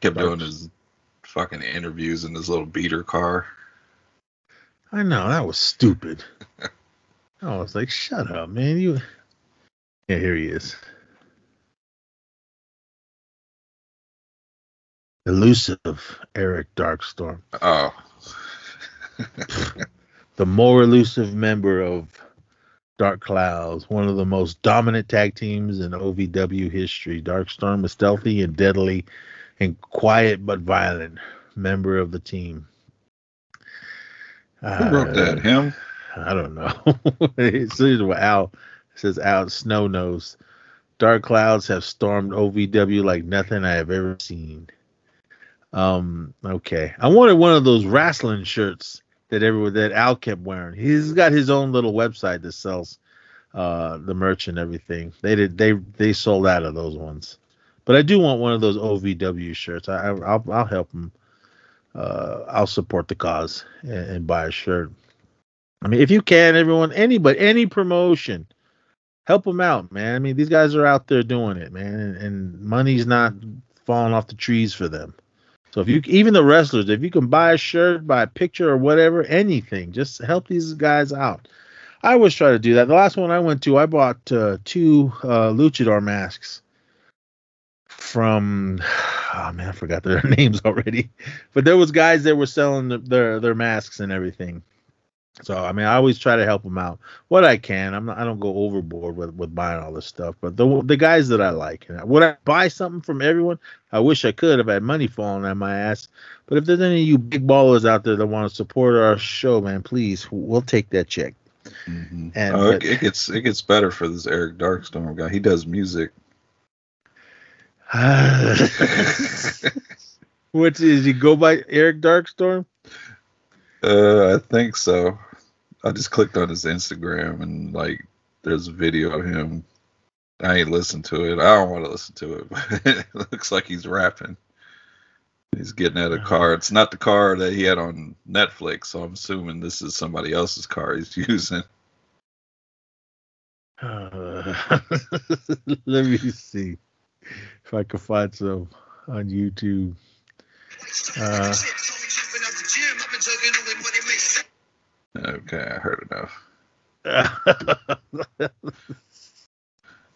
Kept doing his fucking interviews in his little beater car. I know that was stupid. I was like, "Shut up, man!" You. Yeah, here he is. Elusive Eric Darkstorm, Oh. the more elusive member of Dark Clouds, one of the most dominant tag teams in OVW history. Darkstorm is stealthy and deadly, and quiet but violent member of the team. Who wrote Uh, that? Him? I don't know. it says what Al it says Al Snow knows. Dark clouds have stormed OVW like nothing I have ever seen. Um, okay. I wanted one of those wrestling shirts that everyone that Al kept wearing. He's got his own little website that sells uh the merch and everything. They did they they sold out of those ones. But I do want one of those OVW shirts. I, I'll I'll help them. Uh, I'll support the cause and, and buy a shirt. I mean, if you can, everyone, anybody, any promotion, help them out, man. I mean, these guys are out there doing it, man, and, and money's not falling off the trees for them. So if you, even the wrestlers, if you can buy a shirt, buy a picture or whatever, anything, just help these guys out. I always try to do that. The last one I went to, I bought uh, two uh, luchador masks from, oh man, I forgot their names already. But there was guys that were selling the, their their masks and everything. So I mean, I always try to help them out what I can. I'm not, I don't go overboard with, with buying all this stuff, but the the guys that I like, and would I buy something from everyone? I wish I could if I had money falling on my ass. But if there's any of you big ballers out there that want to support our show, man, please, we'll take that check. hmm And- oh, but- it gets it gets better for this Eric Darkstorm guy. He does music. What is you go by Eric Darkstorm? Uh, I think so. I just clicked on his Instagram and like there's a video of him. I ain't listened to it. I don't want to listen to it, but it looks like he's rapping. He's getting out a car. It's not the car that he had on Netflix, so I'm assuming this is somebody else's car he's using. Uh, let me see if I could find some on YouTube. Uh, Okay, I heard enough.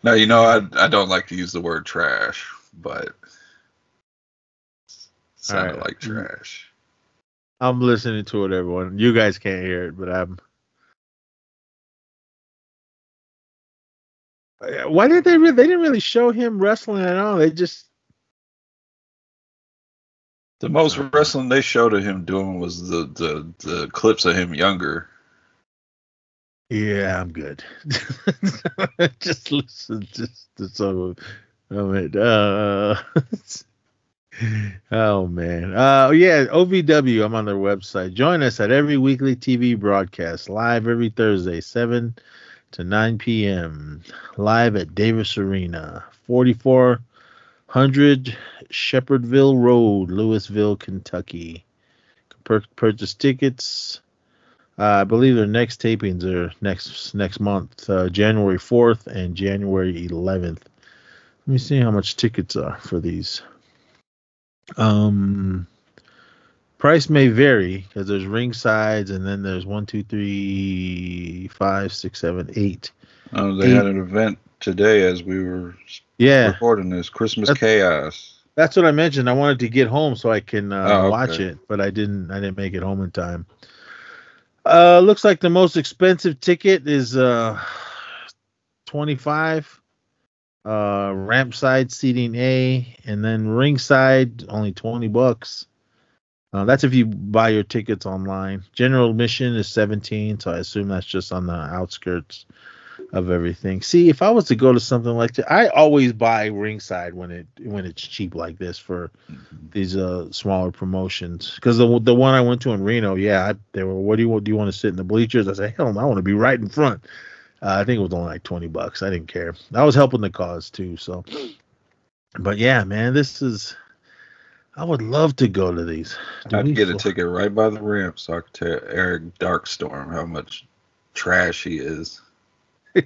No, you know I I don't like to use the word trash, but Sounded right. like trash. I'm listening to it, everyone. You guys can't hear it, but I'm. Why did they? Re- they didn't really show him wrestling at all. They just. The most wrestling they showed of him doing was the the, the clips of him younger. Yeah, I'm good. just listen. Just to some of it. Uh, oh man. Uh, yeah. OVW. I'm on their website. Join us at every weekly TV broadcast live every Thursday, seven to nine p.m. Live at Davis Arena, 4400 Shepherdsville Road, Louisville, Kentucky. Pur- purchase tickets. Uh, I believe their next tapings are next next month, uh, January 4th and January 11th. Let me see how much tickets are for these. Um, price may vary because there's ring sides and then there's one, two, three, five, six, seven, eight. Oh, they had an event today as we were Yeah, recording this Christmas That's- chaos. that's what I mentioned. I wanted to get home so I can uh, Oh, okay. watch it, but I didn't. I didn't make it home in time. Uh, looks like the most expensive ticket is uh, twenty five. Uh, ramp side seating A, and then ringside only twenty bucks. Uh, that's if you buy your tickets online. General admission is seventeen, so I assume that's just on the outskirts of everything. See, if I was to go to something like that, I always buy ringside when it when it's cheap like this for these uh smaller promotions. Because the the one I went to in Reno, yeah, I, they were. What do you want, do? You want to sit in the bleachers? I said, hell, no, I want to be right in front. Uh, I think it was only like twenty bucks. I didn't care. I was helping the cause too. So, but yeah, man, this is. I would love to go to these. Do I'd get a ticket right by the ramp so I could tell Eric Darkstorm how much trash he is.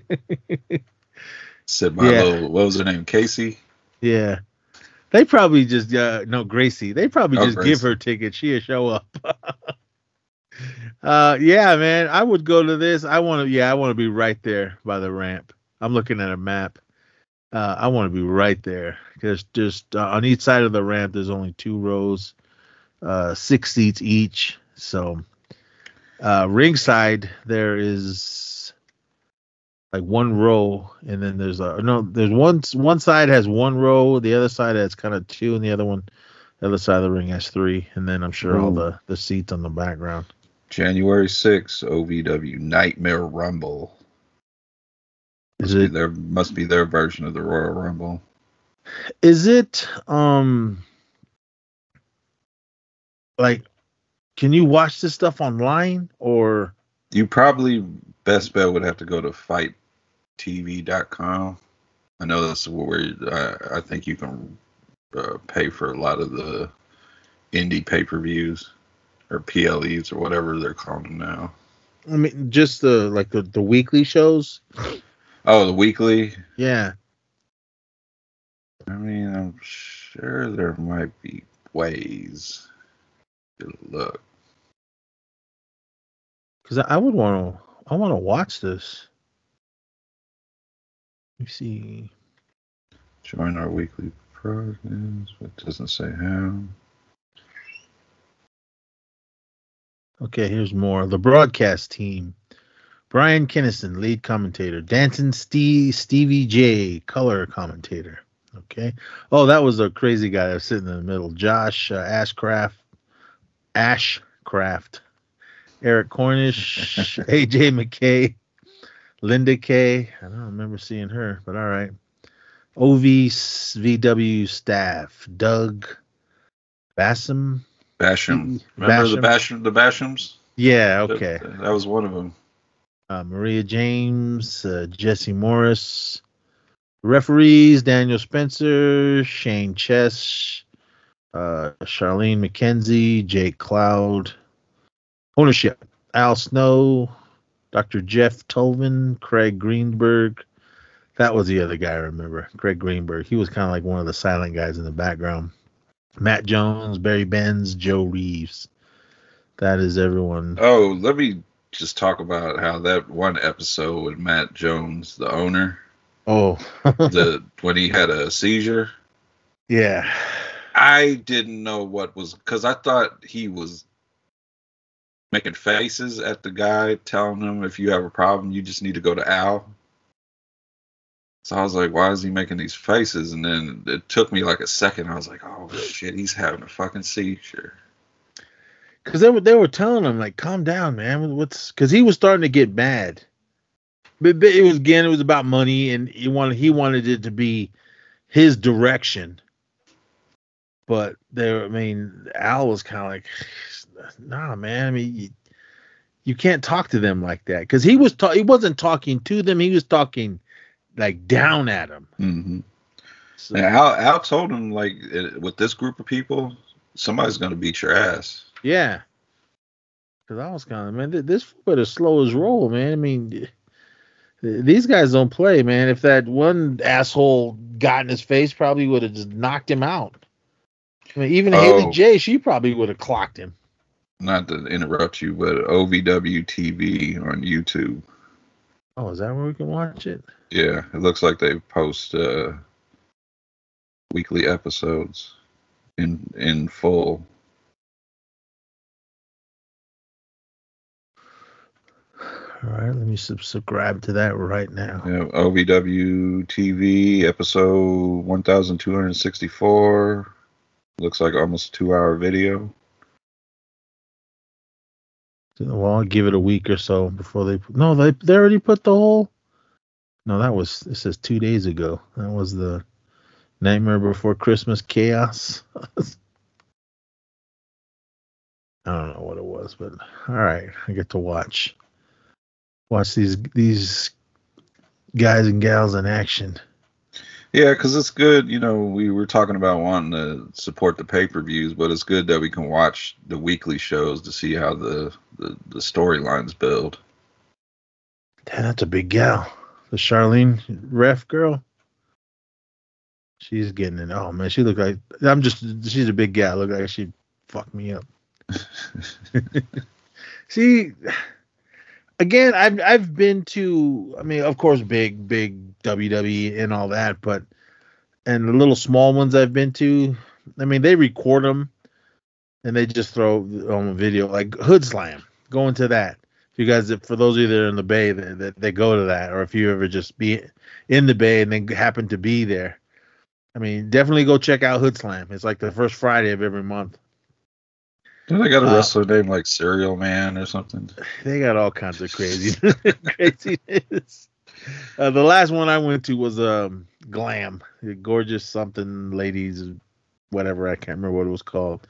Said my Yeah. little what was her name? Casey? Yeah. They probably just uh no Gracie. They probably Oh, just give her tickets. She'll show up. uh yeah, man. I would go to this. I want to yeah, I want to be right there by the ramp. I'm looking at a map. Uh I want to be right there cuz just uh, on each side of the ramp there's only two rows. Uh 6 seats each. So uh ringside there is like one row and then there's a no there's one one side has one row the other side has kind of two and the other one the other side of the ring has three and then i'm sure all the the seats on the background January 6th, OVW Nightmare Rumble. Is Must be it their must be their version of the Royal Rumble. is it um like can you watch this stuff online or You probably best bet would have to go to fighttv.com. I know that's where I, I think you can uh, pay for a lot of the indie pay per views or PLEs or whatever they're calling them now. i mean just the like the, the weekly shows Oh, the weekly. yeah I mean, I'm sure there might be ways to look. because i would want to i want to watch this let me see Join our weekly programs, but it doesn't say how. Okay, here's more. The broadcast team. Brian Kinnison, lead commentator. Danton Steve, Stevie J, color commentator. Okay. Oh, that was a crazy guy that was sitting in the middle. Josh uh, Ashcraft. Ashcraft. Eric Cornish. AJ McKay. Linda Kay. I don't remember seeing her, but all right. OVW staff. Doug Bassam. Basham. Remember the Basham? The Bashams? Yeah, okay. That, that was one of them. Uh, Maria James, uh, Jesse Morris. Referees Daniel Spencer, Shane Chess, uh, Charlene McKenzie, Jake Cloud. Ownership Al Snow, Dr. Jeff Tolvin, Craig Greenberg. That was the other guy I remember, Craig Greenberg. He was kind of like one of the silent guys in the background. Matt Jones, Barry Benz, Joe Reeves. That is everyone. Oh, let me just talk about how that one episode with Matt Jones, the owner, Oh, the when he had a seizure. yeah. I didn't know what was because I thought he was making faces at the guy, telling him if you have a problem, you just need to go to Al. So I was like, why is he making these faces? And then it took me like a second. I was like, oh shit, he's having a fucking seizure. Because they were they were telling him like, calm down, man. What's because he was starting to get mad. But, but it was again, it was about money, and he wanted he wanted it to be his direction. But there, I mean, Al was kind of like, nah, man. I mean, you, you can't talk to them like that because he was ta- he wasn't talking to them. He was talking like down at them. Mm-hmm. So, Al, Al told him like with this group of people, somebody's gonna beat your ass. Yeah. Because I was kind of, man, th- this better slow his roll, man. I mean, th- these guys don't play, man. If that one asshole got in his face, probably would have just knocked him out. I mean, even Oh. Haley J, she probably would have clocked him. Not to interrupt you, but OVW TV on YouTube. Oh, is that where we can watch it? Yeah, it looks like they post uh, weekly episodes in in full. All right, let me subscribe to that right now. Yeah, OVW TV episode 1264. Looks like almost a two hour video. Well, I'll give it a week or so before they. No, they they already put the whole. No, that was this is two days ago. That was the Nightmare Before Christmas chaos. I don't know what it was, but all right, I get to watch watch these these guys and gals in action. Yeah, because it's good. You know, we were talking about wanting to support the pay per views, but it's good that we can watch the weekly shows to see how the, the, the storylines build. Damn, that's a big gal. The Charlene ref girl. She's getting it. Oh man, she look like I'm just. She's a big gal. Look like she'd fuck me up. See, again, I've I've been to. I mean, of course, big big WWE and all that, but and the little small ones I've been to. I mean, they record them and they just throw on a video like Hood Slam. Going to that. If you guys, for those of you that are in the Bay, that, that they go to that, or if you ever just be in the Bay and then happen to be there, I mean, definitely go check out Hood Slam. It's like the first Friday of every month. They got a Uh, wrestler named like Serial Man or something? They got all kinds of crazy craziness. Uh, the last one I went to was um Glam, gorgeous something ladies, whatever I can't remember what it was called.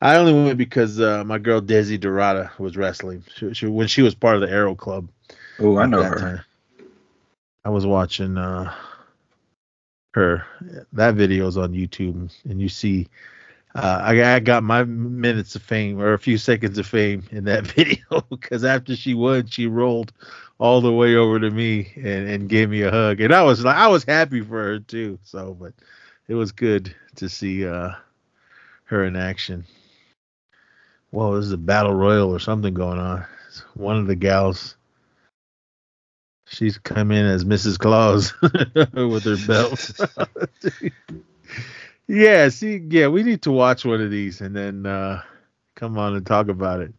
I only went because uh, my girl Desi Dorada was wrestling. She, she, when she was part of the Arrow Club. Oh, I know her. time. I was watching uh her that video is on YouTube and you see uh, I, I got my minutes of fame or a few seconds of fame in that video because after she won, she rolled all the way over to me and, and gave me a hug, and I was like, I was happy for her too. So, but it was good to see uh, her in action. Well, this is a battle royal or something going on. One of the gals She's come in as Mrs. Claus with her belt. yeah, see, yeah, we need to watch one of these and then uh, come on and talk about it.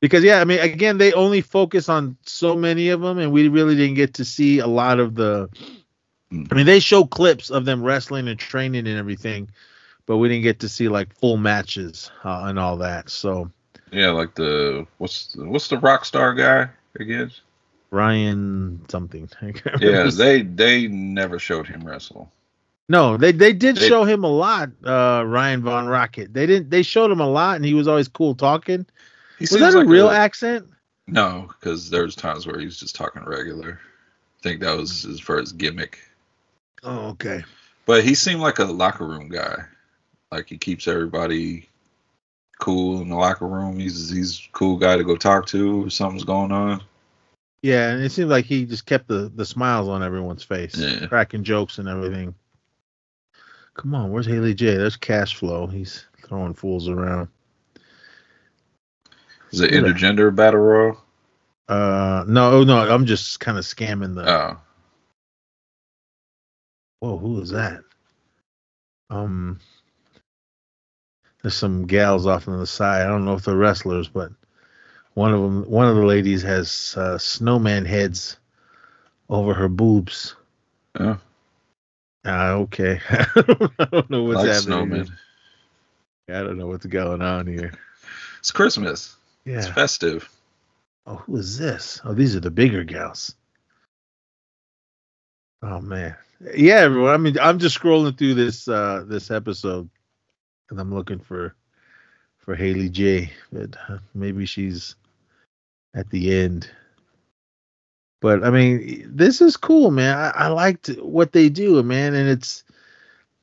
Because yeah, I mean, again, they only focus on so many of them, and we really didn't get to see a lot of the. I mean, they show clips of them wrestling and training and everything, but we didn't get to see like full matches uh, and all that. So Yeah, like the what's the, what's the rock star guy again? Ryan something. I can't remember Yeah, they they never showed him wrestle. No, they they did They- show him a lot, uh, Ryan Von Rocket. They didn't. They showed him a lot, and he was always cool talking. He Was that a like real accent? No, because there was times where he was just talking regular. I think that was his his gimmick. Oh, okay. But he seemed like a locker room guy. Like he keeps everybody cool in the locker room. He's he's a cool guy to go talk to if something's going on. Yeah, and it seemed like he just kept the the smiles on everyone's face, Yeah. cracking jokes and everything. Come on, where's Haley J? There's cash flow. He's throwing fools around. Is it intergender battle royal? Uh, no, no, I'm just kind of scamming the. Oh, Whoa, who is that? Um, there's some gals off on the side. I don't know if they're wrestlers, but one of them, one of the ladies has uh, snowman heads over her boobs. Oh, Ah, okay. I don't know what's like happening. snowmen. here. I don't know what's going on here. It's Christmas. Yeah. It's festive. Oh, who is this? Oh, these are the bigger gals. Oh man. Yeah, everyone. I mean, I'm just scrolling through this uh this episode and I'm looking for for Haley J, but uh, maybe she's at the end. But I mean, this is cool, man. I, I liked what they do, man, and it's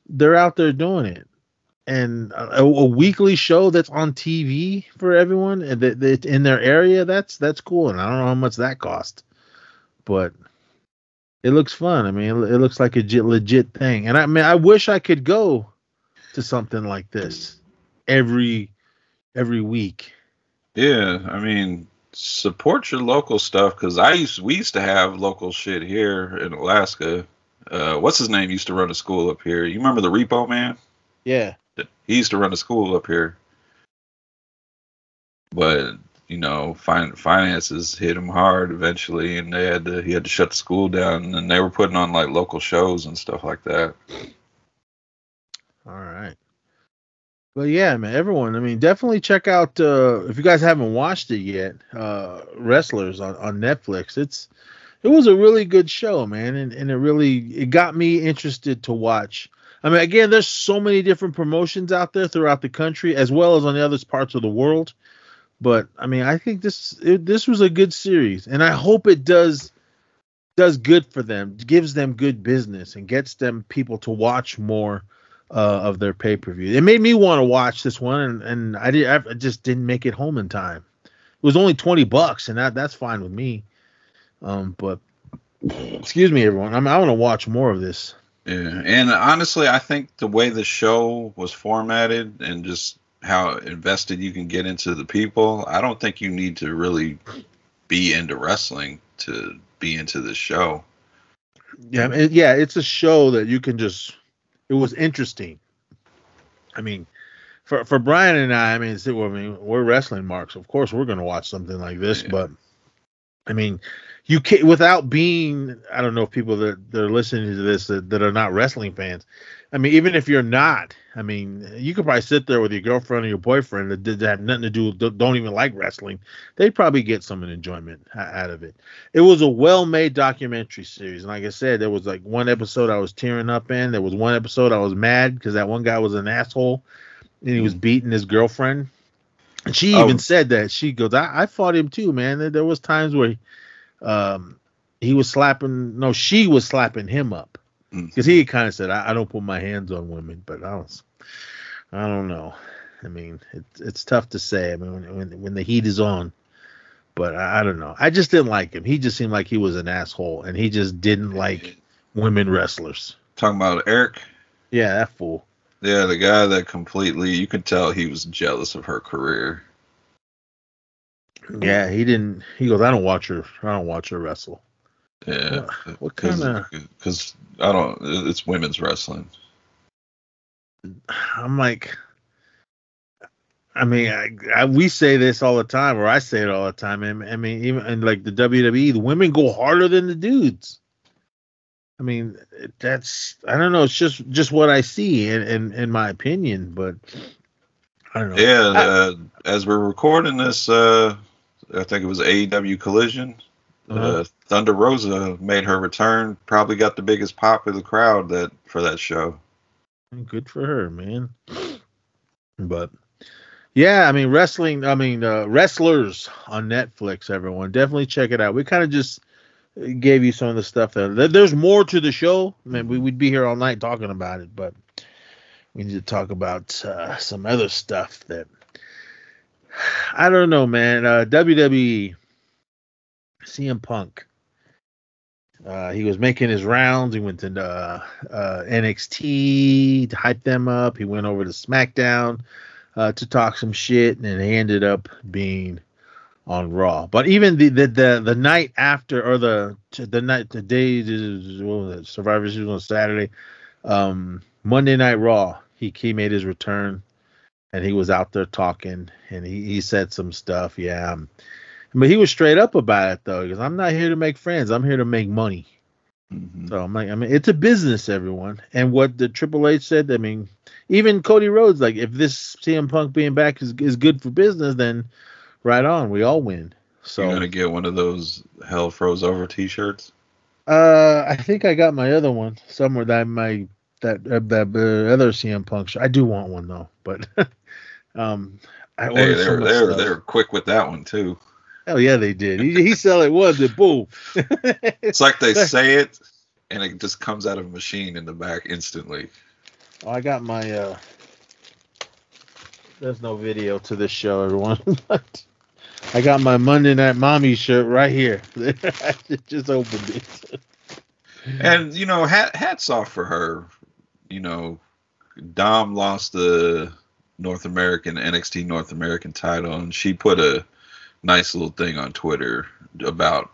they're out there doing it. And a, a weekly show that's on TV for everyone and that, that in their area, that's that's cool. And I don't know how much that cost, but it looks fun. I mean, it, it looks like a legit, legit thing. And I mean, I wish I could go to something like this every every week. Yeah, I mean, support your local stuff because I used we used to have local shit here in Alaska. Uh, what's his name used to run a school up here? You remember the Repo Man? Yeah. He used to run a school up here, but you know, fin- finances hit him hard eventually, and they had to he had to shut the school down, and they were putting on like local shows and stuff like that. All right. But yeah, man, everyone, I mean, definitely check out uh if you guys haven't watched it yet, uh Wrestlers on, on Netflix. It's it was a really good show, man, and, and it really it got me interested to watch. I mean, again, there's so many different promotions out there throughout the country as well as on the other parts of the world. But I mean, I think this it, this was a good series, and I hope it does does good for them, gives them good business, and gets them people to watch more uh, of their pay per view. It made me want to watch this one, and, and I did. I just didn't make it home in time. It was only twenty bucks, and that that's fine with me. Um, but excuse me, everyone. I'm, I want to watch more of this. Yeah, and honestly, I think the way the show was formatted and just how invested you can get into the people, I don't think you need to really be into wrestling to be into this show. Yeah, yeah. It's a show that you can just. It was interesting. I mean, for for Brian and I, I mean, it's, I mean, we're wrestling marks. Of course, we're going to watch something like this, Yeah. but I mean, you can't without being. I don't know if people that that are listening to this that, that are not wrestling fans. I mean, even if you're not, I mean, you could probably sit there with your girlfriend or your boyfriend that did have nothing to do don't even like wrestling. They'd probably get some enjoyment out of it. It was a well-made documentary series, and like I said, there was like one episode I was tearing up in. There was one episode I was mad because that one guy was an asshole, and he was beating his girlfriend. And she Oh. even said that she goes, I, I fought him too, man. There, there was times where, um, he was slapping. No, she was slapping him up. Mm-hmm. because he kind of said, I, I don't put my hands on women, but I was, I don't know. I mean, it's it's tough to say. I mean, when when, when the heat is on, but I, I don't know. I just didn't like him. He just seemed like he was an asshole, and he just didn't like women wrestlers. Talking about Eric, Yeah, that fool. yeah, the guy that completely you could tell he was jealous of her career. Yeah, he didn't. He goes, I don't watch her. I don't watch her wrestle. Yeah, what kinda- Because I don't. It's women's wrestling. I'm like, I mean, I, I, we say this all the time, or I say it all the time. And I mean, even in like the WWE, the women go harder than the dudes. I mean, that's I don't know. It's just just what I see, in in, in my opinion. But I don't know. Yeah, I- uh, as we're recording this, uh, I think it was AEW Collision. Uh-huh. Uh, Thunder Rosa made her return. Probably got the biggest pop of the crowd that for that show. Good for her, man. But yeah, I mean wrestling. I mean uh, wrestlers on Netflix. Everyone definitely check it out. We kind of just gave you some of the stuff there. There- There's more to the show. I mean, we would be here all night talking about it, but we need to talk about uh, some other stuff that I don't know, man. Uh, WWE, CM Punk. Uh, he was making his rounds. He went to uh, uh, NXT to hype them up. He went over to SmackDown uh, to talk some shit, and then he ended up being on Raw. But even the the the, the night after, or the the night the day was Survivor Series on Saturday, um, Monday Night Raw, he he made his return, and he was out there talking, and he he said some stuff. Yeah, but he was straight up about it though, because I'm not here to make friends. I'm here to make money. Mhm. So I'm like, I mean, it's a business, everyone. And what the Triple H said, I mean, even Cody Rhodes, like, if this CM Punk being back is is good for business, then right on, we all win. So You're gonna get one of those hell froze over T-shirts. Uh, I think I got my other one somewhere. That my that uh, that uh, other CM Punk. Shirt. I do want one though, but um, I Hey, ordered they were they were stuff. they were quick with that one too. Hell yeah, they did. He, he sell it once and boom. It's like they say it, and it just comes out of a machine in the back instantly. Oh, I got my. uh There's no video to this show, everyone. but I got my Monday Night Mommy shirt right here. I just opened it. And you know, hat, hats off for her. You know, Dom lost the North American NXT North American title, and she put a nice little thing on Twitter about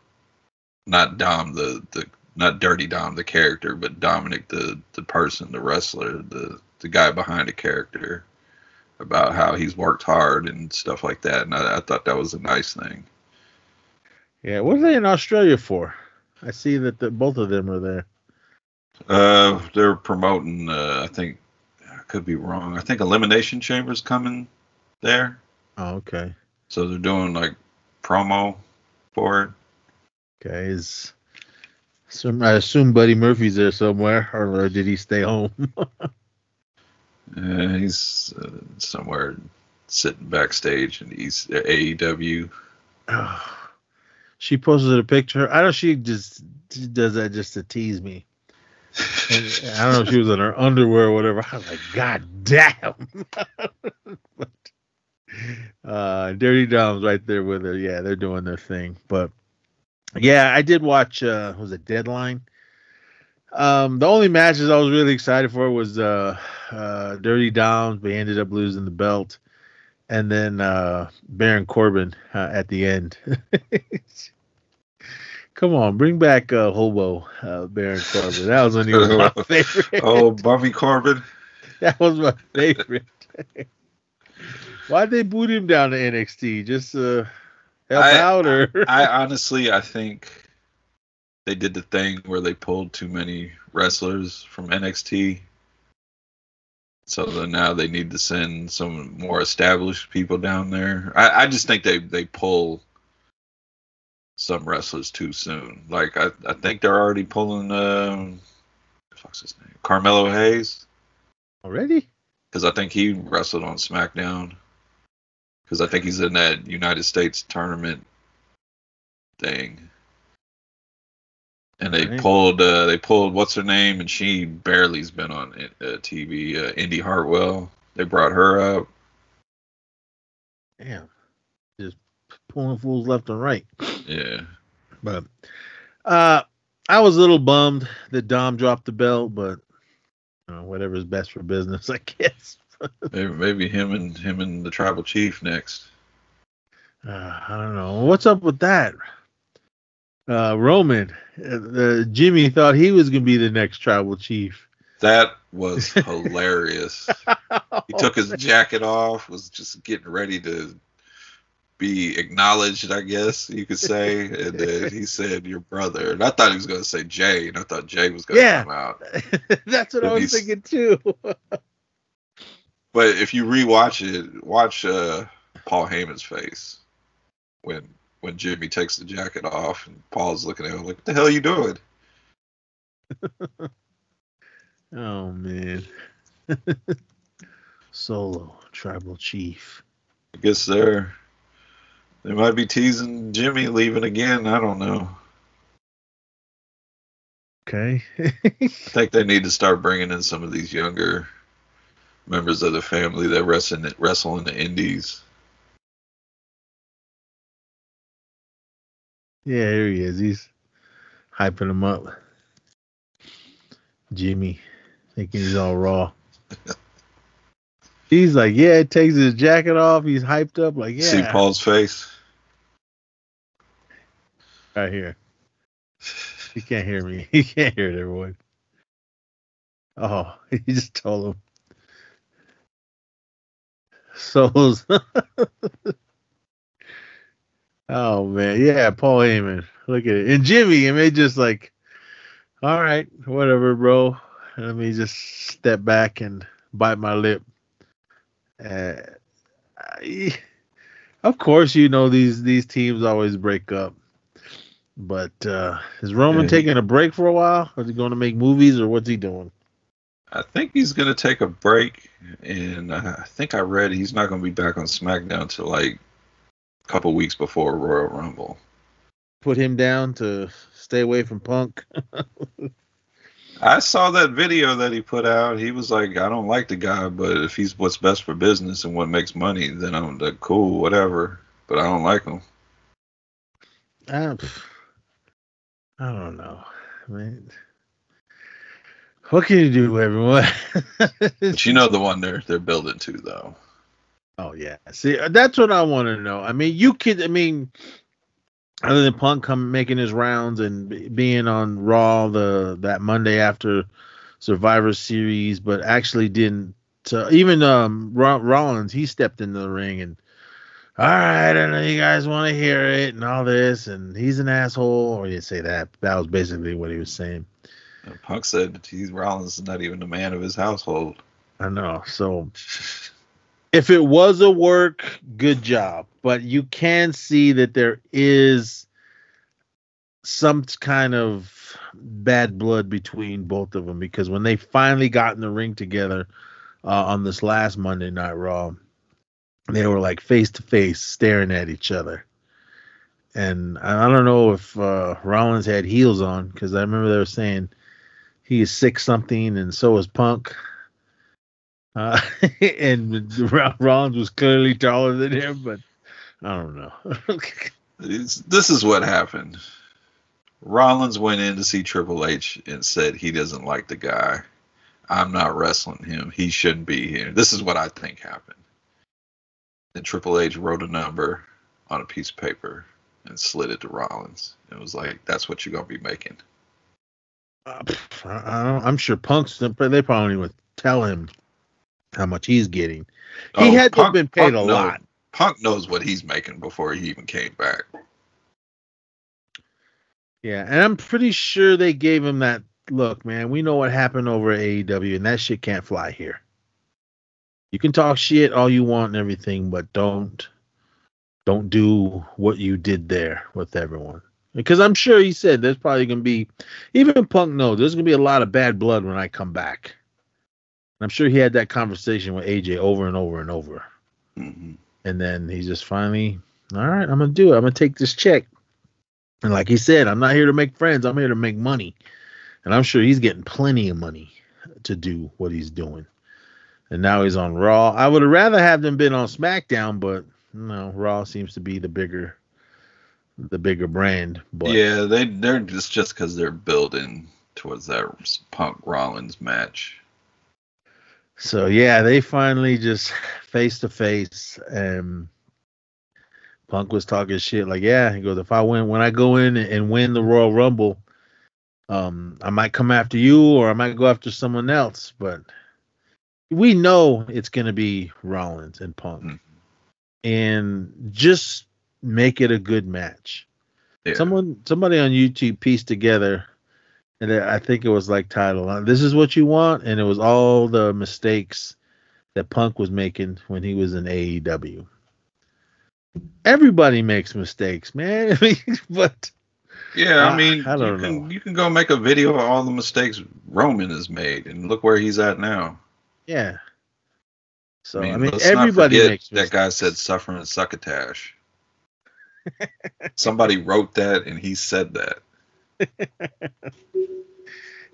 not Dom the the not Dirty Dom the character, but Dominic the the person, the wrestler, the the guy behind the character, about how he's worked hard and stuff like that. And I, I thought that was a nice thing. Yeah, what are they in Australia for? I see that the, both of them are there. Uh, they're promoting. Uh, I think I could be wrong. I think Elimination Chamber's coming there, Oh, okay. So they're doing like promo for it. Okay, is some I assume Buddy Murphy's there somewhere, or did he stay home? Uh, he's uh, somewhere sitting backstage in East uh, AEW. she posted a picture. I don't know she just she does that just to tease me. I don't know if she was in her underwear or whatever. I was like, God damn. uh, Dirty Dom's right there with her. Yeah, they're doing their thing. But yeah, I did watch. Uh, was it Deadline? Um, the only matches I was really excited for was uh, uh, Dirty Doms, but he ended up losing the belt, and then uh, Baron Corbin uh, at the end. Come on, bring back uh, Hobo uh, Baron Corbin. That was when he was my favorite. Oh, Bummy Corbin. That was my favorite. Why'd they boot him down to NXT? Just uh, help I- out, or I honestly, I think they did the thing where they pulled too many wrestlers from NXT. So then now they need to send some more established people down there. I, I just think they, they pull some wrestlers too soon. Like I, I think they're already pulling um what's his name? Carmelo Hayes. already? Because I think he wrestled on SmackDown. Because I think he's in that United States tournament thing. And they Right. pulled, uh, they pulled what's her name, and she barely's been on uh, TV. Uh, Indi Hartwell. They brought her up. Damn, just pulling fools left and right. Yeah, But uh, I was a little bummed that Dom dropped the belt, but you know, whatever's best for business, I guess. Maybe, maybe him and him and the tribal chief next. Uh, I don't know what's up with that. Uh, Roman, uh, uh, Jimmy thought he was gonna be the next tribal chief. That was hilarious. he took his jacket off, was just getting ready to be acknowledged, I guess you could say. And then he said, Your brother. And I thought he was going to say Jay, and I thought Jay was going to Yeah. come out. That's what I was thinking too. But if you rewatch it, watch uh, Paul Heyman's face when when Jimmy takes the jacket off and Paul's looking at him like, What the hell are you doing? oh man, Solo tribal chief. I guess they're. They might be teasing Jimmy leaving again. I don't know. Okay. I think they need to start bringing in some of these younger members of the family that wrestle in, wrestle in the indies. Yeah, here he is. He's hyping him up. Jimmy, thinking he's all raw. he's like, yeah, it takes his jacket off. He's hyped up, like, yeah, See Paul's face. right here. He can't hear me. He can't hear it, everyone. Oh, he just told him. Souls. oh man, yeah, Paul Heyman. Look at it, and Jimmy. I mean, just like, all right, whatever, bro. Let me just step back and bite my lip. Uh, I, of course, you know these these teams always break up. But uh, is Roman Yeah. taking a break for a while? Is he going to make movies, or what's he doing? I think he's gonna take a break, and I think I read he's not gonna be back on SmackDown till like a couple weeks before Royal Rumble. Put him down to stay away from Punk. I saw that video that he put out. He was like, "I don't like the guy, but if he's what's best for business and what makes money, then I'm like, cool, whatever. But I don't like him." Ah, I, I don't know. I mean, what can you do, everyone? But you know the one they're they're building to though. Oh yeah. See, uh, that's what I want to know. I mean, you could. I mean, other than Punk come making his rounds and being on Raw the that Monday after Survivor Series, but actually didn't. Uh, even um Rollins, he stepped into the ring and. All right, I know you guys want to hear it and all this, and he's an asshole. Or you say that. That was basically what he was saying. And Punk said he's Rollins is not even the man of his household. I know. So if it was a work, good job. But you can see that there is some kind of bad blood between both of them because when they finally got in the ring together uh, on this last Monday Night Raw, they were like face to face staring at each other. And I don't know if uh, Rollins had heels on because I remember they were saying he is six something and so is Punk. Uh, and Rollins was clearly taller than him, but I don't know. This is what happened. Rollins went in to see Triple H and said he doesn't like the guy. I'm not wrestling him. He shouldn't be here. This is what I think happened. Then Triple H wrote a number on a piece of paper and slid it to Rollins. It was like, that's what you're going to be making. Uh, I, I don't, I'm sure Punk's they probably don't even tell him how much he's getting. He Oh, had to Punk- been paid Punk a knows- lot. Punk knows what he's making before he even came back. Yeah, and I'm pretty sure they gave him that look, man. We know what happened over at AEW, and that shit can't fly here. You can talk shit all you want and everything, but don't don't do what you did there with everyone. Because I'm sure he said there's probably gonna be even Punk knows there's gonna be a lot of bad blood when I come back. I'm sure he had that conversation with AJ over and over and over. hmm And then he just finally, all right, I'm gonna do it. I'm gonna take this check. And like he said, I'm not here to make friends. I'm here to make money. And I'm sure he's getting plenty of money to do what he's doing. And now he's on Raw. I would have rather have them been on SmackDown, but no, Raw seems to be the bigger, the bigger brand. But yeah, they they're just just because they're building towards that Punk Rollins match. So yeah, they finally just face to face and Punk was talking shit like, yeah, he goes, if I win when I go in and win the Royal Rumble, um, I might come after you or I might go after someone else, but we know it's gonna be Rollins and Punk. Mhm. And just make it a good match. Yeah. Someone somebody on YouTube pieced together and I think it was like title. This is what you want, and it was all the mistakes that Punk was making when he was in AEW. Everybody makes mistakes, man. but Yeah, Ah, I mean, I don't you can know. you can go make a video of all the mistakes Roman has made, and look where he's at now. yeah. So I mean, let's everybody forget makes that mistakes. guy said suffering and succotash. Somebody wrote that, and he said that.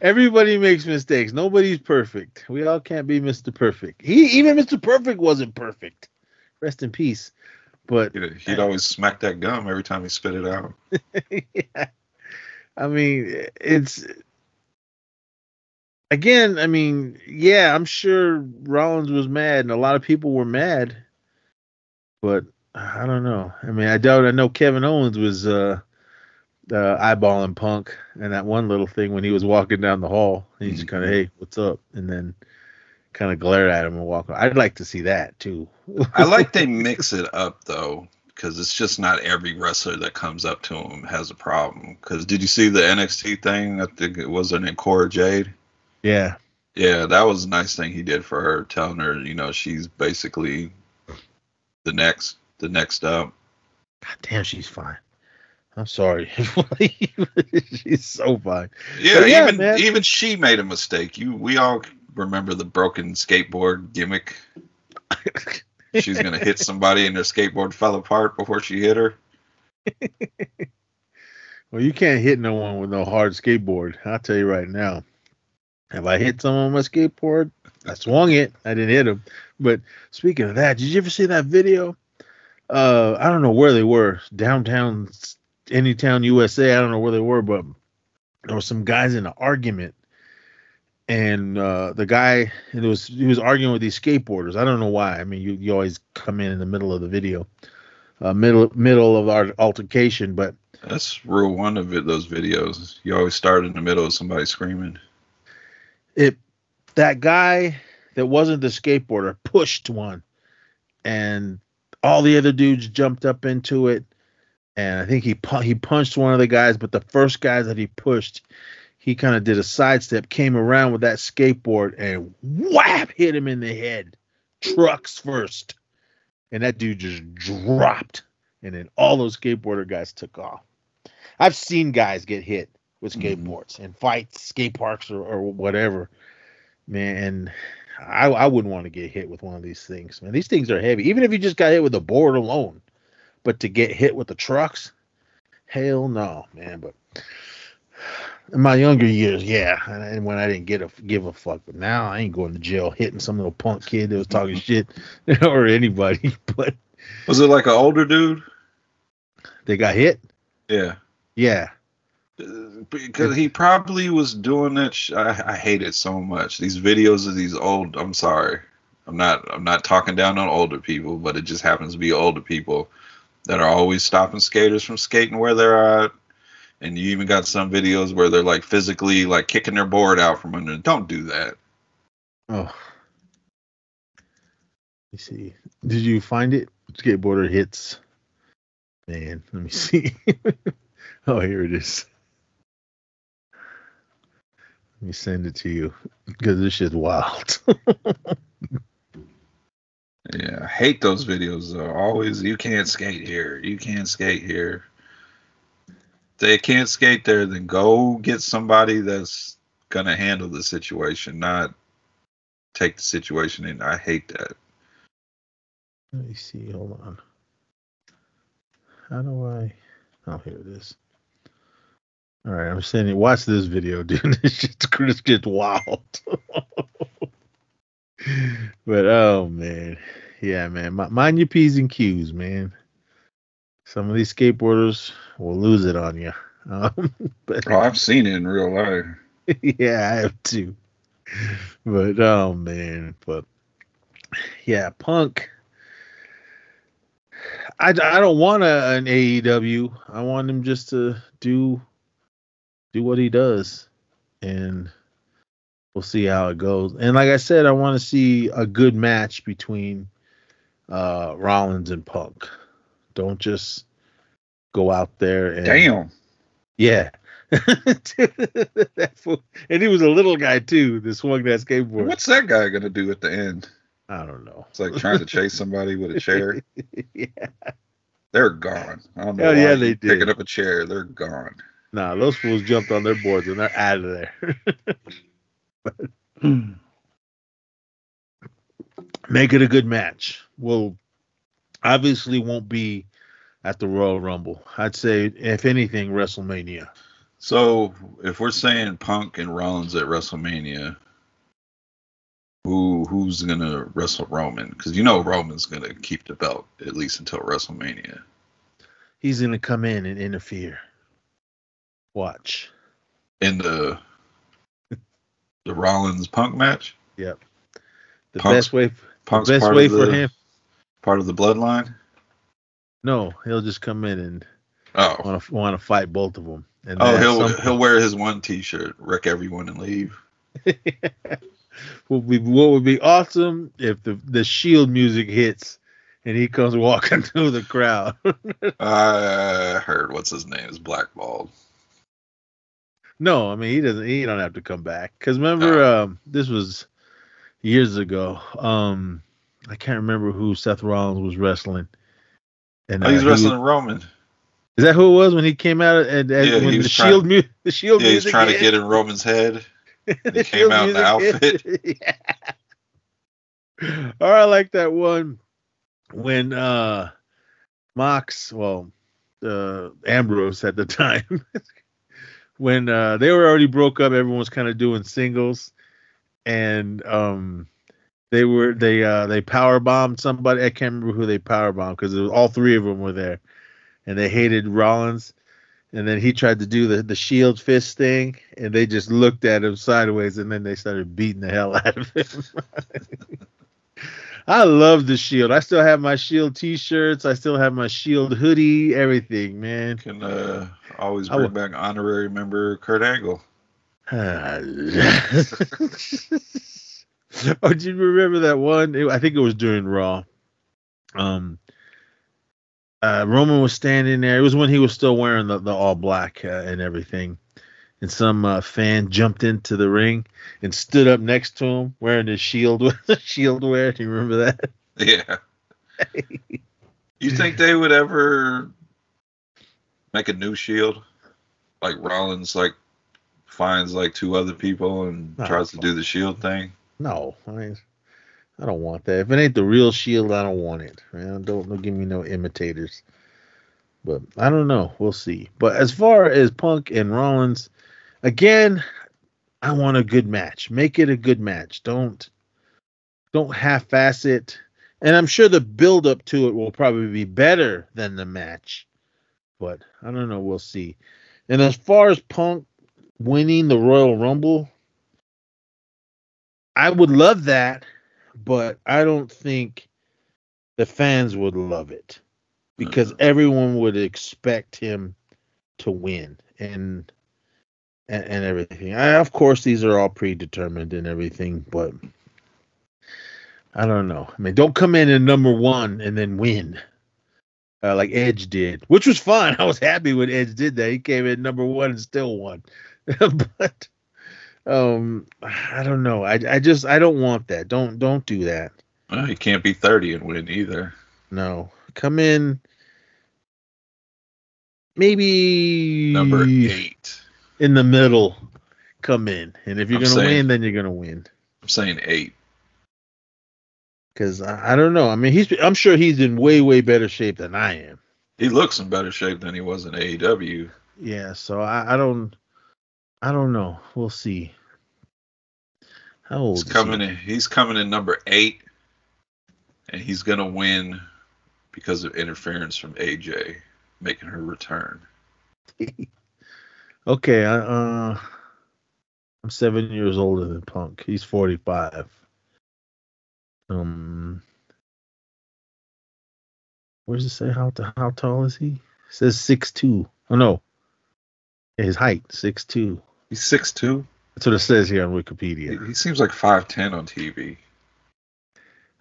Everybody makes mistakes. Nobody's perfect. We all can't be Mr. Perfect. He even Mr. Perfect wasn't perfect. Rest in peace. But He'd, he'd always smack that gum every time he spit it out. yeah. I mean, it's again. I mean, yeah, I'm sure Rollins was mad, and a lot of people were mad. But I don't know. I mean, I doubt. I know Kevin Owens was uh, uh eyeballing Punk and that one little thing when he was walking down the hall. He just kind of, Mhm. hey, what's up? And then kind of glared at him and walk. I'd like to see that too. I like they mix it up though, because it's just not every wrestler that comes up to him has a problem. Because did you see the NXT thing? I think it was in Cora Jade. yeah, Yeah, that was a nice thing he did for her, telling her, you know, she's basically the next, the next up. God damn, she's fine. I'm sorry. she's so fine. Yeah, yeah, even man. even she made a mistake. You, we all remember the broken skateboard gimmick. She's gonna hit somebody and her skateboard fell apart before she hit her. Well, you can't hit no one with no hard skateboard. I'll tell you right now. If I hit someone on my skateboard, I swung it. I didn't hit him. But speaking of that, did you ever see that video? Uh, I don't know where they were. Downtown, Anytown, USA. I don't know where they were, but there were some guys in an argument, and uh, the guy it was he was arguing with these skateboarders. I don't know why. I mean, you you always come in in the middle of the video, uh, middle middle of our altercation, but That's rule one of it. Those videos, you always start in the middle of somebody screaming. it that guy that wasn't the skateboarder pushed one and all the other dudes jumped up into it and i think he pu- he punched one of the guys but the first guy that he pushed he kind of did a sidestep came around with that skateboard and whap hit him in the head. Trucks first. And that dude just dropped and then all those skateboarder guys took off. I've seen guys get hit with Mhm. skateboards and fights skate parks or, or whatever man I, I wouldn't want to get hit with one of these things man. These things are heavy. Even if you just got hit with a board alone but to get hit with the trucks hell no man. But in my younger years yeah and, and when i didn't get a give a fuck but now i ain't going to jail hitting some little punk kid that was talking shit or anybody but Was it like an older dude? they got hit? Yeah. yeah Because he probably was doing it. sh- I, I hate it so much. These videos of these old. I'm sorry. I'm not. I'm not talking down on older people, but it just happens to be older people that are always stopping skaters from skating where they're at. And you even got some videos where they're like physically like kicking their board out from under. Don't do that. Oh. Let me see. Did you find it? Skateboarder hits. Man, let me see. oh, here it is. Let me send it to you because this shit's wild. Yeah, I hate those videos though. Always, you can't skate here. You can't skate here. If they can't skate there, then go get somebody that's gonna handle the situation, not take the situation in. I hate that. Let me see. Hold on. How do I? Oh, here it is. All right, I'm sending. Watch this video, dude. This shit's this gets wild. but oh man, yeah, man. Mind your p's and q's, man. Some of these skateboarders will lose it on you. Um, but Oh, I've seen it in real life. yeah, I have too. But oh man, but yeah, Punk. I, I don't want a, an AEW. I want him just to do do what he does, and we'll see how it goes. And like I said, I want to see a good match between uh Rollins and Punk. Don't just go out there and Damn. yeah. Fool- and he was a little guy too. That swung that skateboard. What's that guy gonna do at the end? I don't know. It's like trying to chase somebody with a chair. yeah. They're gone. I don't know. Hell why yeah, they did. Picking up a chair, they're gone. Nah, those fools jumped on their boards and they're out of there. Make it a good match. Well, obviously won't be at the Royal Rumble. I'd say, if anything, WrestleMania. So if we're saying Punk and Rollins at WrestleMania, who who's gonna wrestle Roman? Because you know Roman's gonna keep the belt at least until WrestleMania. He's gonna come in and interfere. Watch. In the the Rollins Punk match, Yep. The Punk's- best way. Punk's best way for the- him. part of the bloodline. No, he'll just come in and Oh, want to fight both of them. And oh, he'll he'll wear his one T-shirt, wreck everyone and leave. What would be, what would be awesome if the the Shield music hits and he comes walking through the crowd. I heard what's his name is blackballed. No, I mean he doesn't. He don't have to come back because remember, No. um, this was years ago. Um, I can't remember who Seth Rollins was wrestling. And Oh, he's uh, he wrestling was- Roman. Is that who it was when he came out and, and Yeah, he when was the trying- Shield mu- the Shield Yeah, he's music trying to get in Roman's head. He came out in the outfit. yeah. Or I like that one when uh Mox, well, uh Ambrose at the time, when uh they were already broke up, everyone was kind of doing singles, and um they were they uh they power bombed somebody. I can't remember who they power bombed because all three of them were there, and they hated Rollins. And then he tried to do the, the shield fist thing, and they just looked at him sideways, and then they started beating the hell out of him. I love the shield. I still have my shield t-shirts. I still have my shield hoodie. Everything, man. Can uh, always bring back honorary member Kurt Angle. oh, do you remember that one? It- I think it was during Raw. Um, uh, Roman was standing there. It was when he was still wearing the, the all black uh, and everything. And some uh, fan jumped into the ring and stood up next to him wearing his shield shield wear. Do you remember that? Yeah. you think they would ever make a new Shield? Like Rollins, like finds like two other people and No, tries to do the Shield thing. No, I mean, I don't want that. If it ain't the real Shield, I don't want it. Man, don't, don't give me no imitators. But I don't know. We'll see. But as far as Punk and Rollins, again, I want a good match. Make it a good match. Don't don't half-ass it. And I'm sure the build up to it will probably be better than the match. But I don't know. We'll see. And as far as Punk winning the Royal Rumble, I would love that, but I don't think the fans would love it because everyone would expect him to win and and, and everything. I, of course, these are all predetermined and everything, but I don't know. I mean, don't come in at number one and then win. Uh, like Edge did, which was fine. I was happy when Edge did that. He came in number one and still won. but um i don't know i i just i don't want that don't don't do that Well, he can't be 30 and win either. no come in maybe Number eight. in the middle come in and if you're I'm gonna saying- win then you're gonna win I'm saying eight. because I, I don't know i mean he's i'm sure he's in way way better shape than i am He looks in better shape than he was in AEW. yeah so i i don't i don't know we'll see how old He's is coming he? in. He's coming in number eight, and he's gonna win because of interference from AJ making her return. Okay, I, uh, I'm seven years older than Punk. He's 45. Um, where does it say how t- how tall is he? It says six two. Oh no, his height six two. He's six two. That's what it says here on He, Wikipedia. he seems like five ten on TV.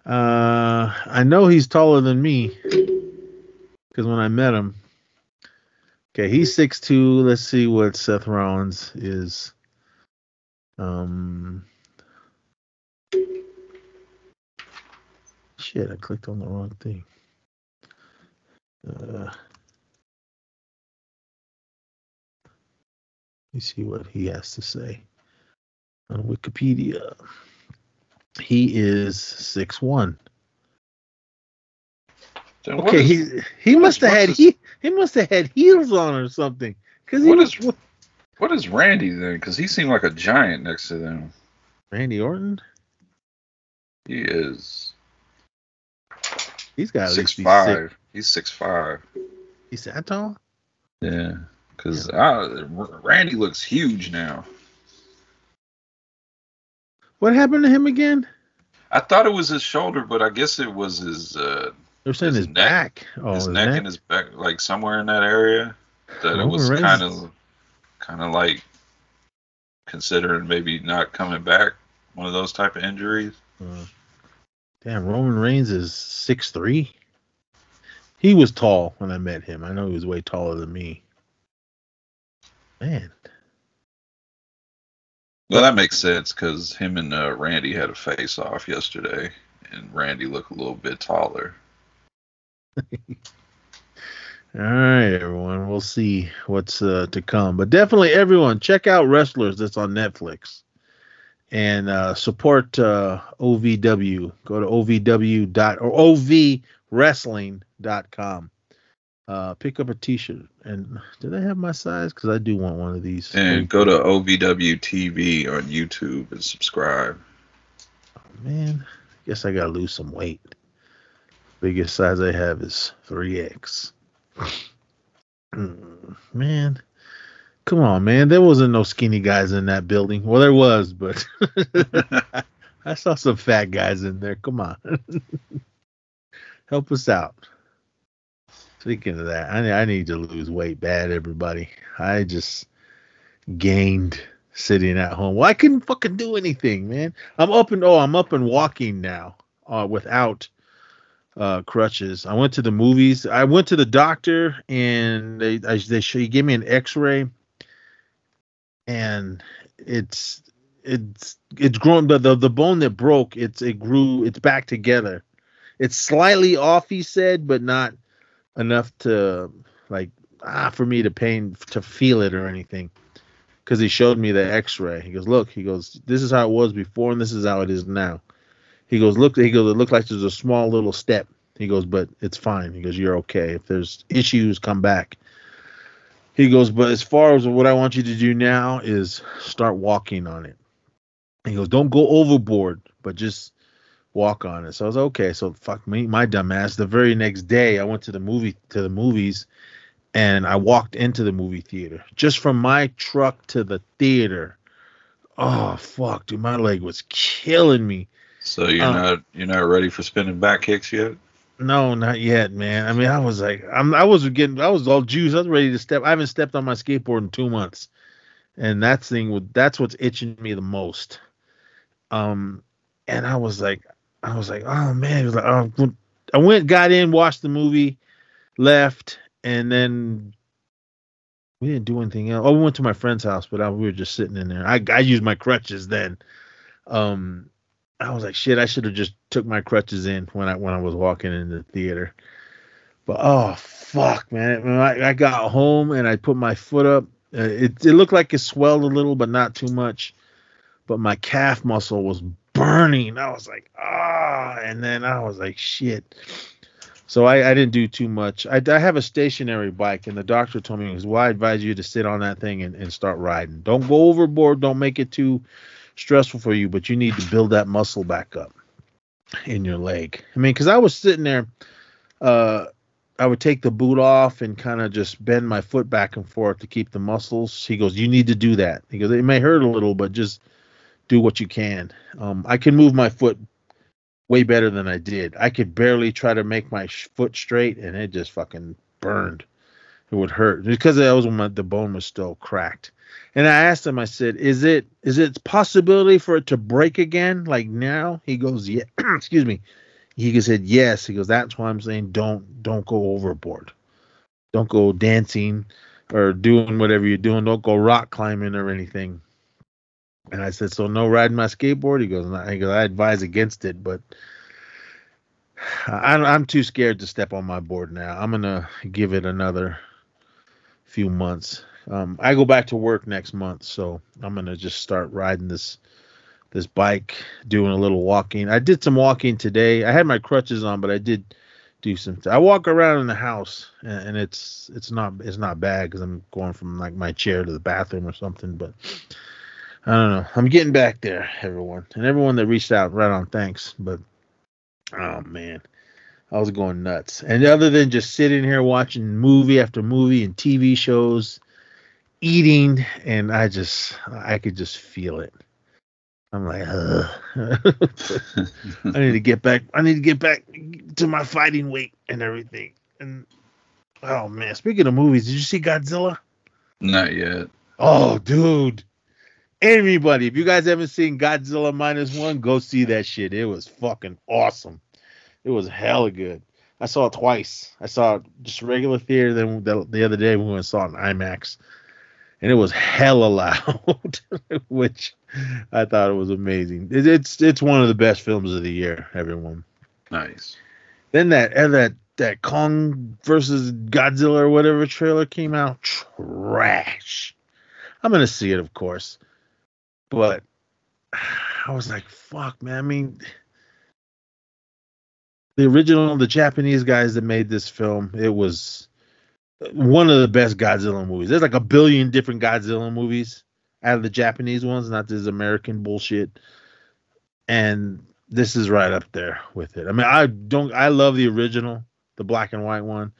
Uh, I know he's taller than me because when I met him. Okay, he's six two. Let's see what Seth Rollins is. Um. Shit, I clicked on the wrong thing. Uh, let me see what he has to say on Wikipedia. He is six one. Then Okay, is- he he must have had his- he he must have had heels on or something. Cause he What was is- what is Randy then? Because he seemed like a giant next to them. Randy Orton. He is He's got six five. six. He's six five. He's that tall. Yeah, because Randy looks huge now. What happened to him again? I thought it was his shoulder, but I guess it was his uh, They're saying His his, neck. back. Oh, his his neck, neck. and his back, like somewhere in that area. That it was kind of, kind of like considering maybe not coming back One of those type of injuries. Uh, damn, Roman Reigns is six three. He was tall when I met him. I know he was way taller than me. Man, Well, that makes sense because him and uh, Randy had a face off yesterday, and Randy looked a little bit taller. All right, everyone. We'll see what's uh, to come, but definitely, everyone, check out Wrestlers. That's on Netflix, and uh, support uh, OVW. Go to ovw dot or ovwrestling.com. Uh, pick up a T-shirt. And do they have my size? Because I do want one of these. And go to OVW TV on YouTube and subscribe. Oh, Man, I guess I gotta lose some weight. Biggest size I have is 3X. Mm, man, come on, man. There wasn't no skinny guys in that building. Well, there was, but I saw some fat guys in there. Come on. Help us out. Speaking of that, I, I need to lose weight bad, everybody. I just gained sitting at home. Well, I couldn't fucking do anything, man. I'm up and oh, I'm up and walking now, uh, without uh, crutches. I went to the movies. I went to the doctor, and they they gave me an X-ray, and it's it's it's grown. The, the the bone that broke, it's it grew. It's back together. It's slightly off, he said, but not enough to like ah for me to pain to feel it or anything because he showed me the x-ray he goes look he goes this is how it was before and this is how it is now he goes look he goes it looked like there's a small little step. He goes but it's fine. He goes you're okay. If there's issues come back. He goes but as far as what i want you to do now is start walking on it. He goes don't go overboard but just walk on it. So i was okay so fuck me my dumb ass the very next day i went to the movie to the movies and I walked into the movie theater. Just from my truck to the theater. Oh fuck, dude, my leg was killing me. So you're Uh, not you're not ready for spinning back kicks yet? No, not yet, man. I mean, I was like, I'm, I was getting, I was all juiced. I was ready to step. I haven't stepped on my skateboard in two months, and that thing would, that's what's itching me the most. Um, and I was like, I was like, oh man, it was like, oh, I went, got in, watched the movie, left, and then we didn't do anything else. Oh, we went to my friend's house, but I, we were just sitting in there. I, I used my crutches then. Um, I was like, shit, I should have just took my crutches in when I when I was walking in the theater. But oh fuck, man! I, I got home and I put my foot up, uh, it it looked like it swelled a little, but not too much. But my calf muscle was burning. I was like, ah, and then I was like, shit. So I, I didn't do too much. I, I have a stationary bike, and the doctor told me, "Well, I advise you to sit on that thing and, and start riding. Don't go overboard. Don't make it too stressful for you, but you need to build that muscle back up in your leg. I mean, because I was sitting there, uh, I would take the boot off and kind of just bend my foot back and forth to keep the muscles. He goes, "You need to do that." He goes, "It may hurt a little, but just do what you can." Um, I can move my foot way better than I did. I could barely try to make my foot straight, and it just fucking burned. It would hurt because that was when my, the bone was still cracked. And I asked him, I said, "Is it is it possibility for it to break again like now?" He goes, "Yeah." Excuse me. He said, "Yes." He goes, "That's why I'm saying don't don't go overboard. Don't go dancing or doing whatever you're doing. Don't go rock climbing or anything." And I said, "So no riding my skateboard?" He goes. He goes, "I advise against it, but I'm I'm too scared to step on my board now. I'm gonna give it another few months. Um, I go back to work next month, so I'm gonna just start riding this this bike, doing a little walking. I did some walking today. I had my crutches on, but I did do some. I walk around in the house, and, and it's it's not it's not bad because I'm going from like my chair to the bathroom or something. But I don't know. I'm getting back there, everyone, and everyone that reached out. Right on, thanks. But oh man, I was going nuts. And other than just sitting here watching movie after movie and TV shows, eating, and I just I could just feel it. I'm like. I need to get back. I need to get back to my fighting weight and everything. And oh man, speaking of movies, did you see Godzilla? Not yet. Oh, dude, Anybody, if you guys haven't seen Godzilla minus one, go see that shit. It was fucking awesome. It was hella good. I saw it twice. I saw it just regular theater. Then the, the other day we went and saw it in IMAX, and it was hella loud, which I thought it was amazing. It, it's it's one of the best films of the year. Everyone. Nice. Then that that that Kong versus Godzilla or whatever trailer came out, trash. I'm gonna see it, of course, but I was like, "Fuck, man!" I mean, the original, the Japanese guys that made this film, it was one of the best Godzilla movies. There's like a billion different Godzilla movies out of the Japanese ones, not this American bullshit. And this is right up there with it. I mean, I don't, I love the original, the black and white one.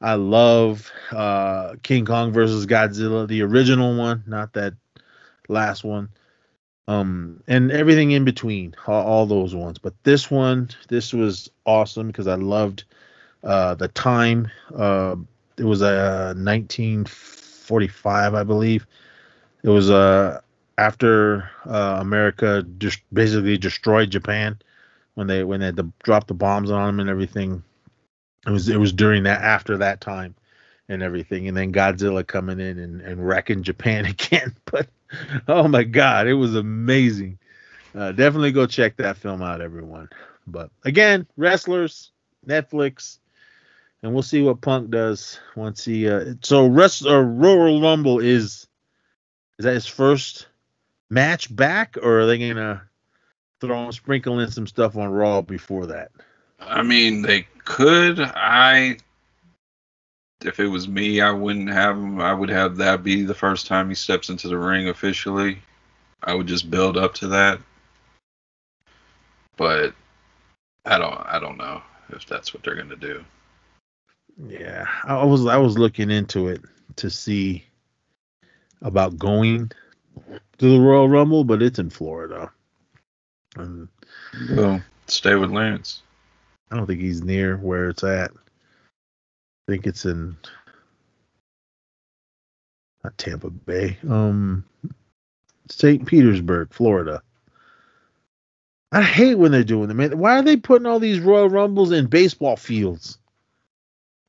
I love uh, King Kong versus Godzilla, the original one, not that last one. Um, and everything in between, all, all those ones. But this one, this was awesome because I loved uh, the time. Uh, it was a uh, 1945, I believe. It was uh, after uh, America just basically destroyed Japan when they when they had to drop the bombs on them and everything. It was it was during that after that time and everything, and then Godzilla coming in and, and wrecking Japan again. But oh my god, it was amazing. Uh, definitely go check that film out, everyone. But again, wrestlers, Netflix, and we'll see what Punk does once he. Uh, so, rest or Royal Rumble is is that his first match back, or are they gonna throw sprinkle in some stuff on Raw before that? I mean, they could. I, if it was me, I wouldn't have him. I would have that be the first time he steps into the ring officially. I would just build up to that. But I don't. I don't know if that's what they're gonna do. Yeah, I was I was looking into it to see about going to the Royal Rumble, but it's in Florida. And Well, stay with Lance. I don't think he's near where it's at. I think it's in not Tampa Bay. Um St. Petersburg, Florida. I hate when they're doing them. Man. Why are they putting all these Royal Rumbles in baseball fields?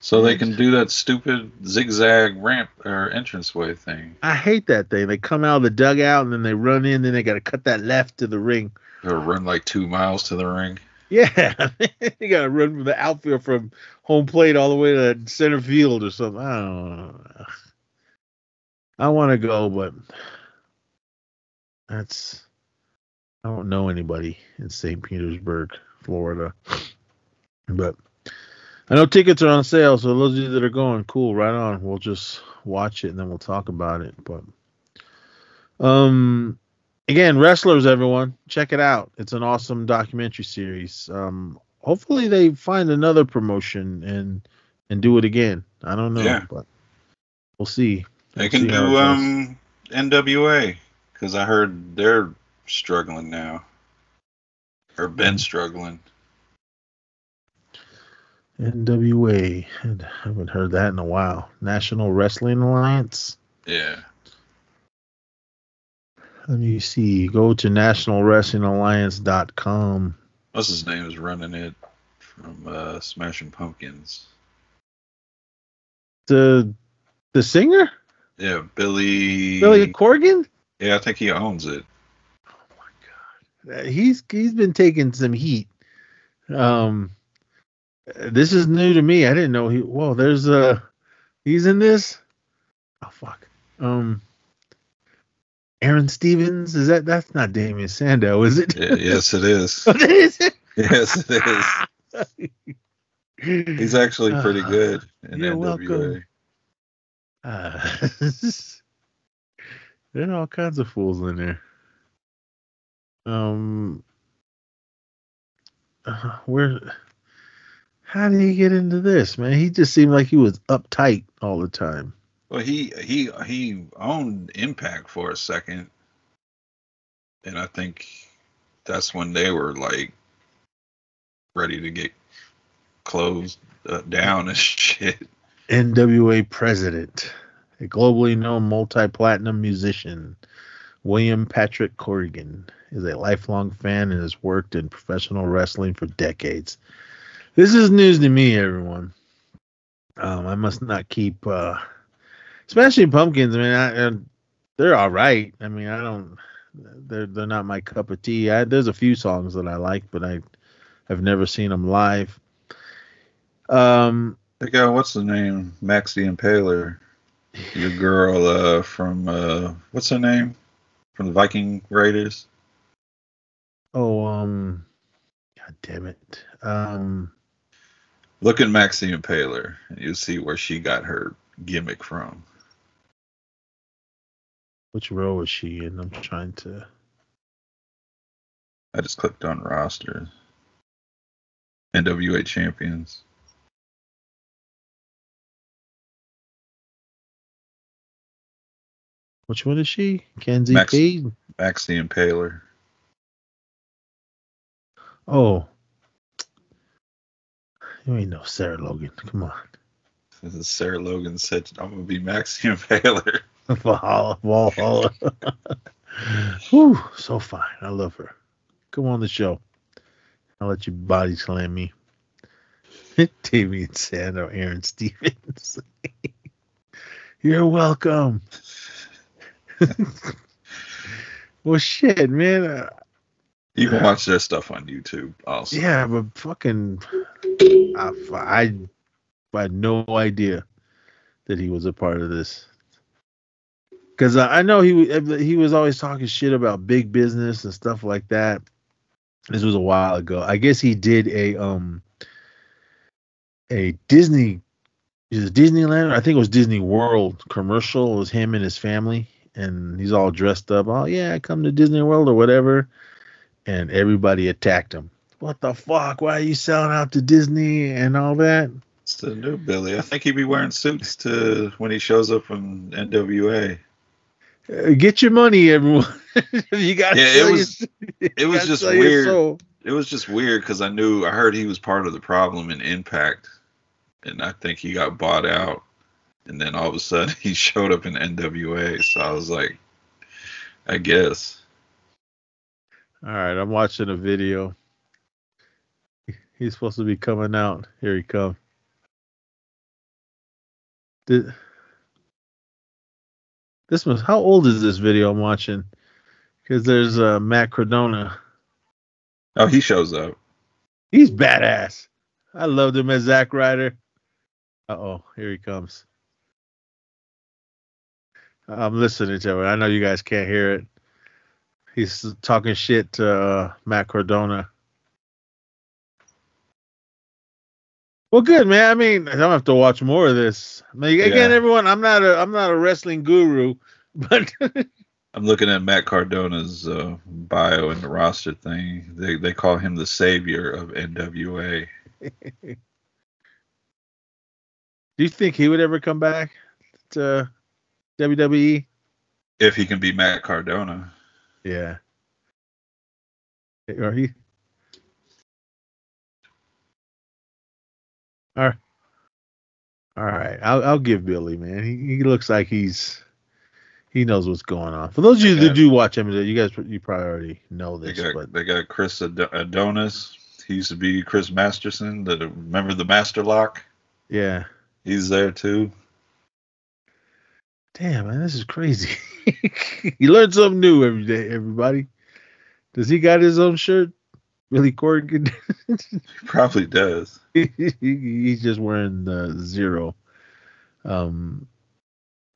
So they can do that stupid zigzag ramp or entranceway thing. I hate that thing. They come out of the dugout and then they run in, then they got to cut that left to the ring. Or run like two miles to the ring. Yeah, you got to run from the outfield from home plate all the way to center field or something. I don't know. I want to go, but that's I don't know anybody in St. Petersburg, Florida. But I know tickets are on sale, so those of you that are going, cool, right on. We'll just watch it and then we'll talk about it. But um again, wrestlers, everyone, check it out. It's an awesome documentary series. Um hopefully they find another promotion and and do it again. I don't know, Yeah. but we'll see. They We'll can see do um NWA because I heard they're struggling now, or been struggling. NWA. I haven't heard that in a while. National Wrestling Alliance. Yeah, Let me see. Go to nationalwrestlingalliance.com. what's his name is running it from uh, Smashing Pumpkins. The the singer? Yeah, Billy. Billy Corgan? Yeah, I think he owns it. Oh my god, He's he's been taking some heat. Um this is new to me. I didn't know he whoa, there's uh he's in this. Oh fuck. Um Aaron Stevens, is that that's not Damien Sandow, is it? Yes, it is. Is it? yes, it is. He's actually pretty Uh, good in you're NWA. welcome. Uh, there are all kinds of fools in there. Um, uh, where? How did he get into this, man? He just seemed like he was uptight all the time. Well, he he he owned Impact for a second, and I think that's when they were like ready to get closed uh, down and shit. NWA president, a globally known multi-platinum musician, William Patrick Corrigan is a lifelong fan and has worked in professional wrestling for decades. This is news to me, everyone. Um, I must not keep uh, Smashing Pumpkins. I mean, I, uh, they're all right. I mean, I don't. They're they're not my cup of tea. I, there's a few songs that I like, but I have never seen them live. Um, They got what's the name? Max the Impaler. Your girl uh, from uh, what's her name? From the Viking Raiders. oh, um, God damn it. Um, Look at Max the Impaler, and you'll see where she got her gimmick from. which row is she in? I'm trying to. I just clicked on roster. NWA champions. Which one is she? Kenzie Max- P. Max the Impaler. Oh, you ain't no Sarah Logan. Come on, Sarah Logan said, "I'm gonna be Max the Impaler." Valhalla, Valhalla. Whew, so fine. I love her. Come on the show. I'll let you body slam me. Damien Sandow, Aaron Stevens. You're welcome. well, shit, man. Uh, You can watch their stuff on YouTube. Also, yeah, but fucking, I, I, I had no idea that he was a part of this. Because I I know he he was always talking shit about big business and stuff like that. This was a while ago. I guess he did a um a Disney is it Disneyland? I think it was Disney World commercial. It was him and his family, and he's all dressed up. Oh yeah, I come to Disney World or whatever, and everybody attacked him. What the fuck? Why are you selling out to Disney and all that? it's the new Billy. I think he'd be wearing suits to when he shows up in NWA. Uh, get your money, everyone. you got. Yeah, it was- it was just weird. It was just weird because I knew I heard he was part of the problem in Impact, and I think he got bought out. And then all of a sudden he showed up in NWA, so I was like, I guess. All right, I'm watching a video. He's supposed to be coming out. Here he comes. Did, this was how old is this video I'm watching? Because there's uh, Matt Cardona. Oh, he shows up. He's badass. I loved him as Zack Ryder. Uh oh, here he comes. I'm listening to it. I know you guys can't hear it. He's talking shit to uh, Matt Cardona. Well, good man. I mean, I don't have to watch more of this. I mean, again, Yeah. everyone, I'm not a I'm not a wrestling guru, but I'm looking at Matt Cardona's uh, bio and the roster thing. They they call him the savior of NWA. do you think he would ever come back to? WWE? If he can be Matt Cardona. Yeah. Or he. All right. All right. I'll I'll give Billy, man. He he looks like he's he knows what's going on. For those of you that do watch him, you guys you probably already know They this, got but they got Chris Ad- Adonis. He used to be Chris Masterson. The remember the Master Lock? yeah. He's there too. Damn, man, this is crazy. you learn something new every day, everybody. Does he got his own shirt? Billy Corgan? He probably does. he's just wearing the zero. Um,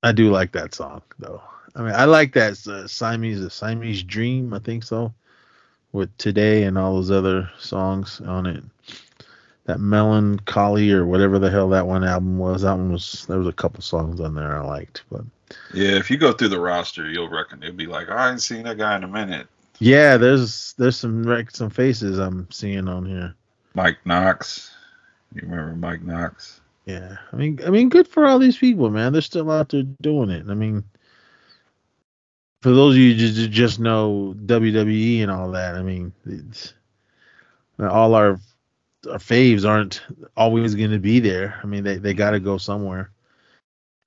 I do like that song though. I mean, I like that uh, Siamese, Siamese Dream. I think so, with today and all those other songs on it. That Mellon Collie or whatever the hell that one album was. That one was there was a couple songs on there I liked, but Yeah, if you go through the roster, you'll reckon it'll be like, I ain't seen that guy in a minute. yeah, there's there's some some faces I'm seeing on here. Mike Knox. You remember Mike Knox? Yeah, I mean, I mean, good for all these people, man. They're still out there doing it. I mean, for those of you who just, just know WWE and all that, I mean, it's, all our our faves aren't always going to be there. I mean, they they got to go somewhere.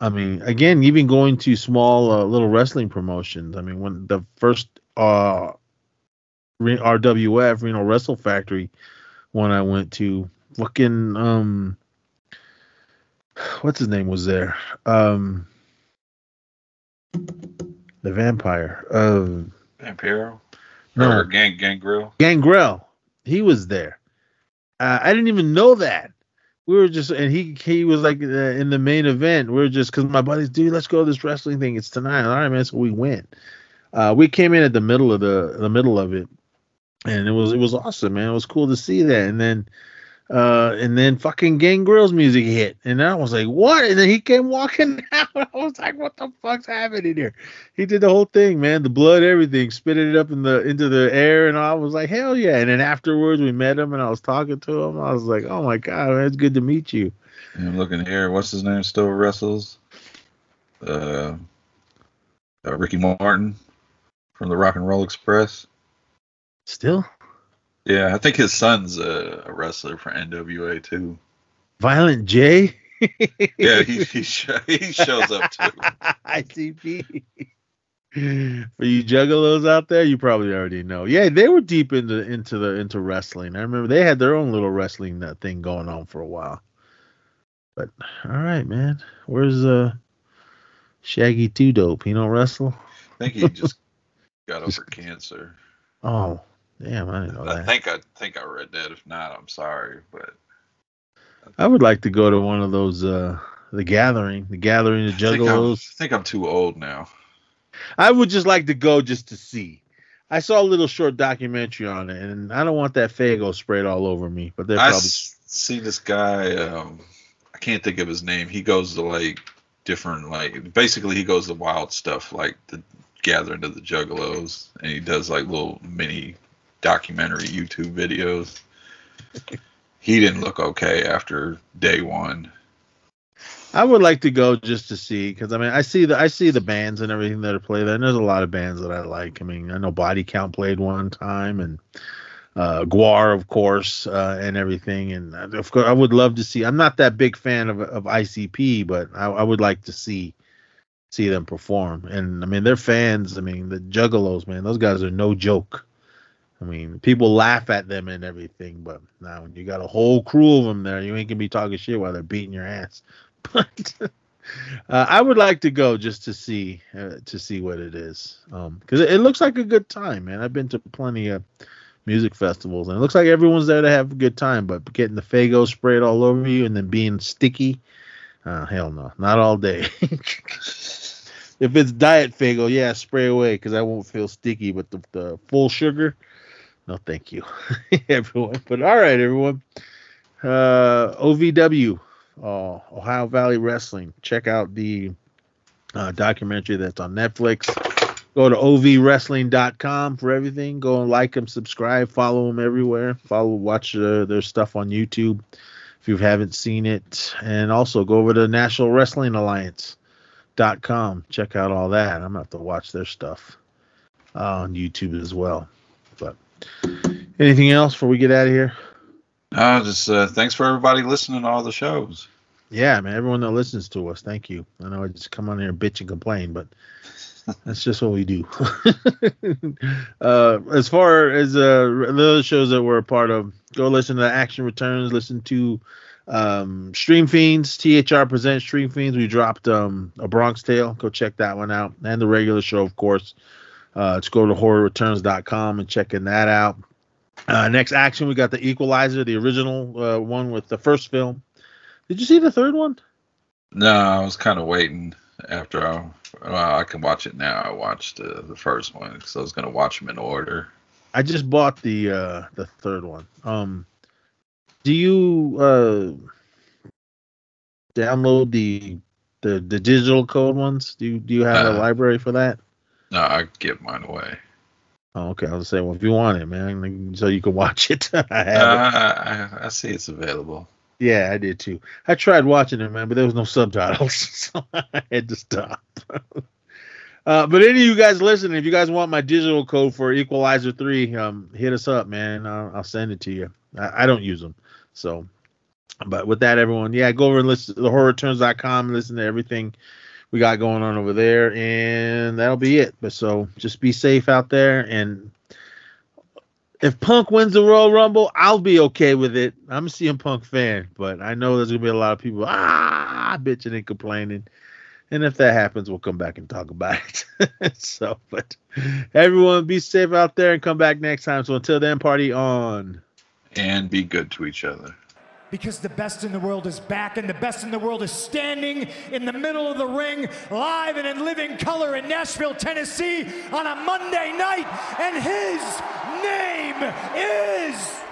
I mean, again, even going to small uh, little wrestling promotions. I mean, when the first uh, RWF Reno Wrestle Factory one I went to, fucking um, what's his name was there? Um, the vampire. Um, Vampiro? no, Or Gang Gangrel? Gangrel. He was there. Uh, I didn't even know that. We were just, and he he was like uh, in the main event. We were just because my buddies, dude, let's go to this wrestling thing. It's tonight. All right, man. So we went. Uh, we came in at the middle of the the middle of it, and it was it was awesome, man. It was cool to see that. And then, uh, and then fucking Gangrel's music hit, and I was like, what? And then he came walking out. I was like, what the fuck's happening here? He did the whole thing, man. The blood, everything, spitted it up in the into the air, and I was like, hell yeah. And then afterwards, we met him, and I was talking to him. I was like, oh my god, man, it's good to meet you. And I'm looking here. What's his name? Still wrestles? Uh, uh, Ricky Morton from the Rock and Roll Express. Still, Yeah, I think his son's a, a wrestler for NWA too. Violent J. Yeah, he he, sh- he shows up too. ICP. For you juggalos out there, you probably already know. Yeah, they were deep into into the into wrestling. I remember they had their own little wrestling uh, thing going on for a while. But all right, man. Where's uh Shaggy Two Dope? He don't wrestle? I think he just got over cancer. Oh, damn, I didn't know I that. think I think I read that. If not, I'm sorry, but I would like to go to one of those uh the gathering, the gathering of I juggalos. I think I'm too old now. I would just like to go just to see. I saw a little short documentary on it, and I don't want that Faygo sprayed all over me. But they're I probably s- see this guy. Um, I can't think of his name. He goes to like different, like basically he goes to wild stuff, like the gathering of the Juggalos, and he does like little mini documentary YouTube videos. he didn't look okay after day one. I would like to go just to see because I mean I see the I see the bands and everything that are played there, and there's a lot of bands that I like. I mean I know Body Count played one time, and uh, GWAR of course, uh, and everything. And uh, of course I would love to see. I'm not that big fan of of ICP, but I, I would like to see see them perform. And I mean they're fans. I mean the Juggalos, man, those guys are no joke. I mean, people laugh at them and everything, but now you got a whole crew of them there, you ain't gonna be talking shit while they're beating your ass. But uh, I would like to go just to see uh, to see what it is, because it, it looks like a good time, man. I've been to plenty of music festivals, and it looks like everyone's there to have a good time. But getting the Faygo sprayed all over you and then being sticky, uh, hell no, not all day. if it's diet Faygo, yeah, spray away because I won't feel sticky. But the, the full sugar, no, thank you, everyone. But all right, everyone. Uh, OVW, uh, Ohio Valley Wrestling. Check out the uh, documentary that's on Netflix. Go to ovwrestling.com for everything. Go and like them, subscribe, follow them everywhere. Follow, watch uh, their stuff on YouTube if you haven't seen it. And also go over to National Wrestling Alliance.com. Check out all that. I'm going to have to watch their stuff uh, on YouTube as well. Anything else before we get out of here? No, just uh, thanks for everybody listening to all the shows. Yeah, man. Everyone that listens to us, thank you. I know I just come on here and bitch and complain, but that's just what we do. uh, as far as uh, the other shows that we're a part of, go listen to Action Returns. Listen to um, Stream Fiends. THR presents Stream Fiends. We dropped um, a Bronx Tale. Go check that one out, and the regular show, of course. Uh, let's go to horrorreturns.com and checking that out. Uh, next action, we got the Equalizer, the original uh, one with the first film. Did you see the third one? No, I was kind of waiting after I. Well, I can watch it now. I watched uh, the first one because I was gonna watch them in order. I just bought the uh the third one. Um do you uh download the the the digital code ones? Do you do you have a Uh, library for that? No, I give mine away. Oh, okay. I was saying, well, if you want it, man, so you can watch it. I Uh, it. I, I see it's available. Yeah, I did too. I tried watching it, man, but there was no subtitles, so I had to stop. uh, but any of you guys listening, if you guys want my digital code for Equalizer Three, um, hit us up, man. I'll, I'll send it to you. I, I don't use them, so But with that, everyone, yeah, go over and listen to the horrorreturns.com, listen to everything we got going on over there, and that'll be it. But so just be safe out there. And if Punk wins the Royal Rumble, I'll be okay with it. I'm a CM Punk fan, but I know there's gonna be a lot of people ah bitching and complaining. And if that happens, we'll come back and talk about it. so, but everyone be safe out there and come back next time. So until then, party on. And be good to each other. Because the best in the world is back, and the best in the world is standing in the middle of the ring, live and in living color in Nashville, Tennessee, on a Monday night, and his name is.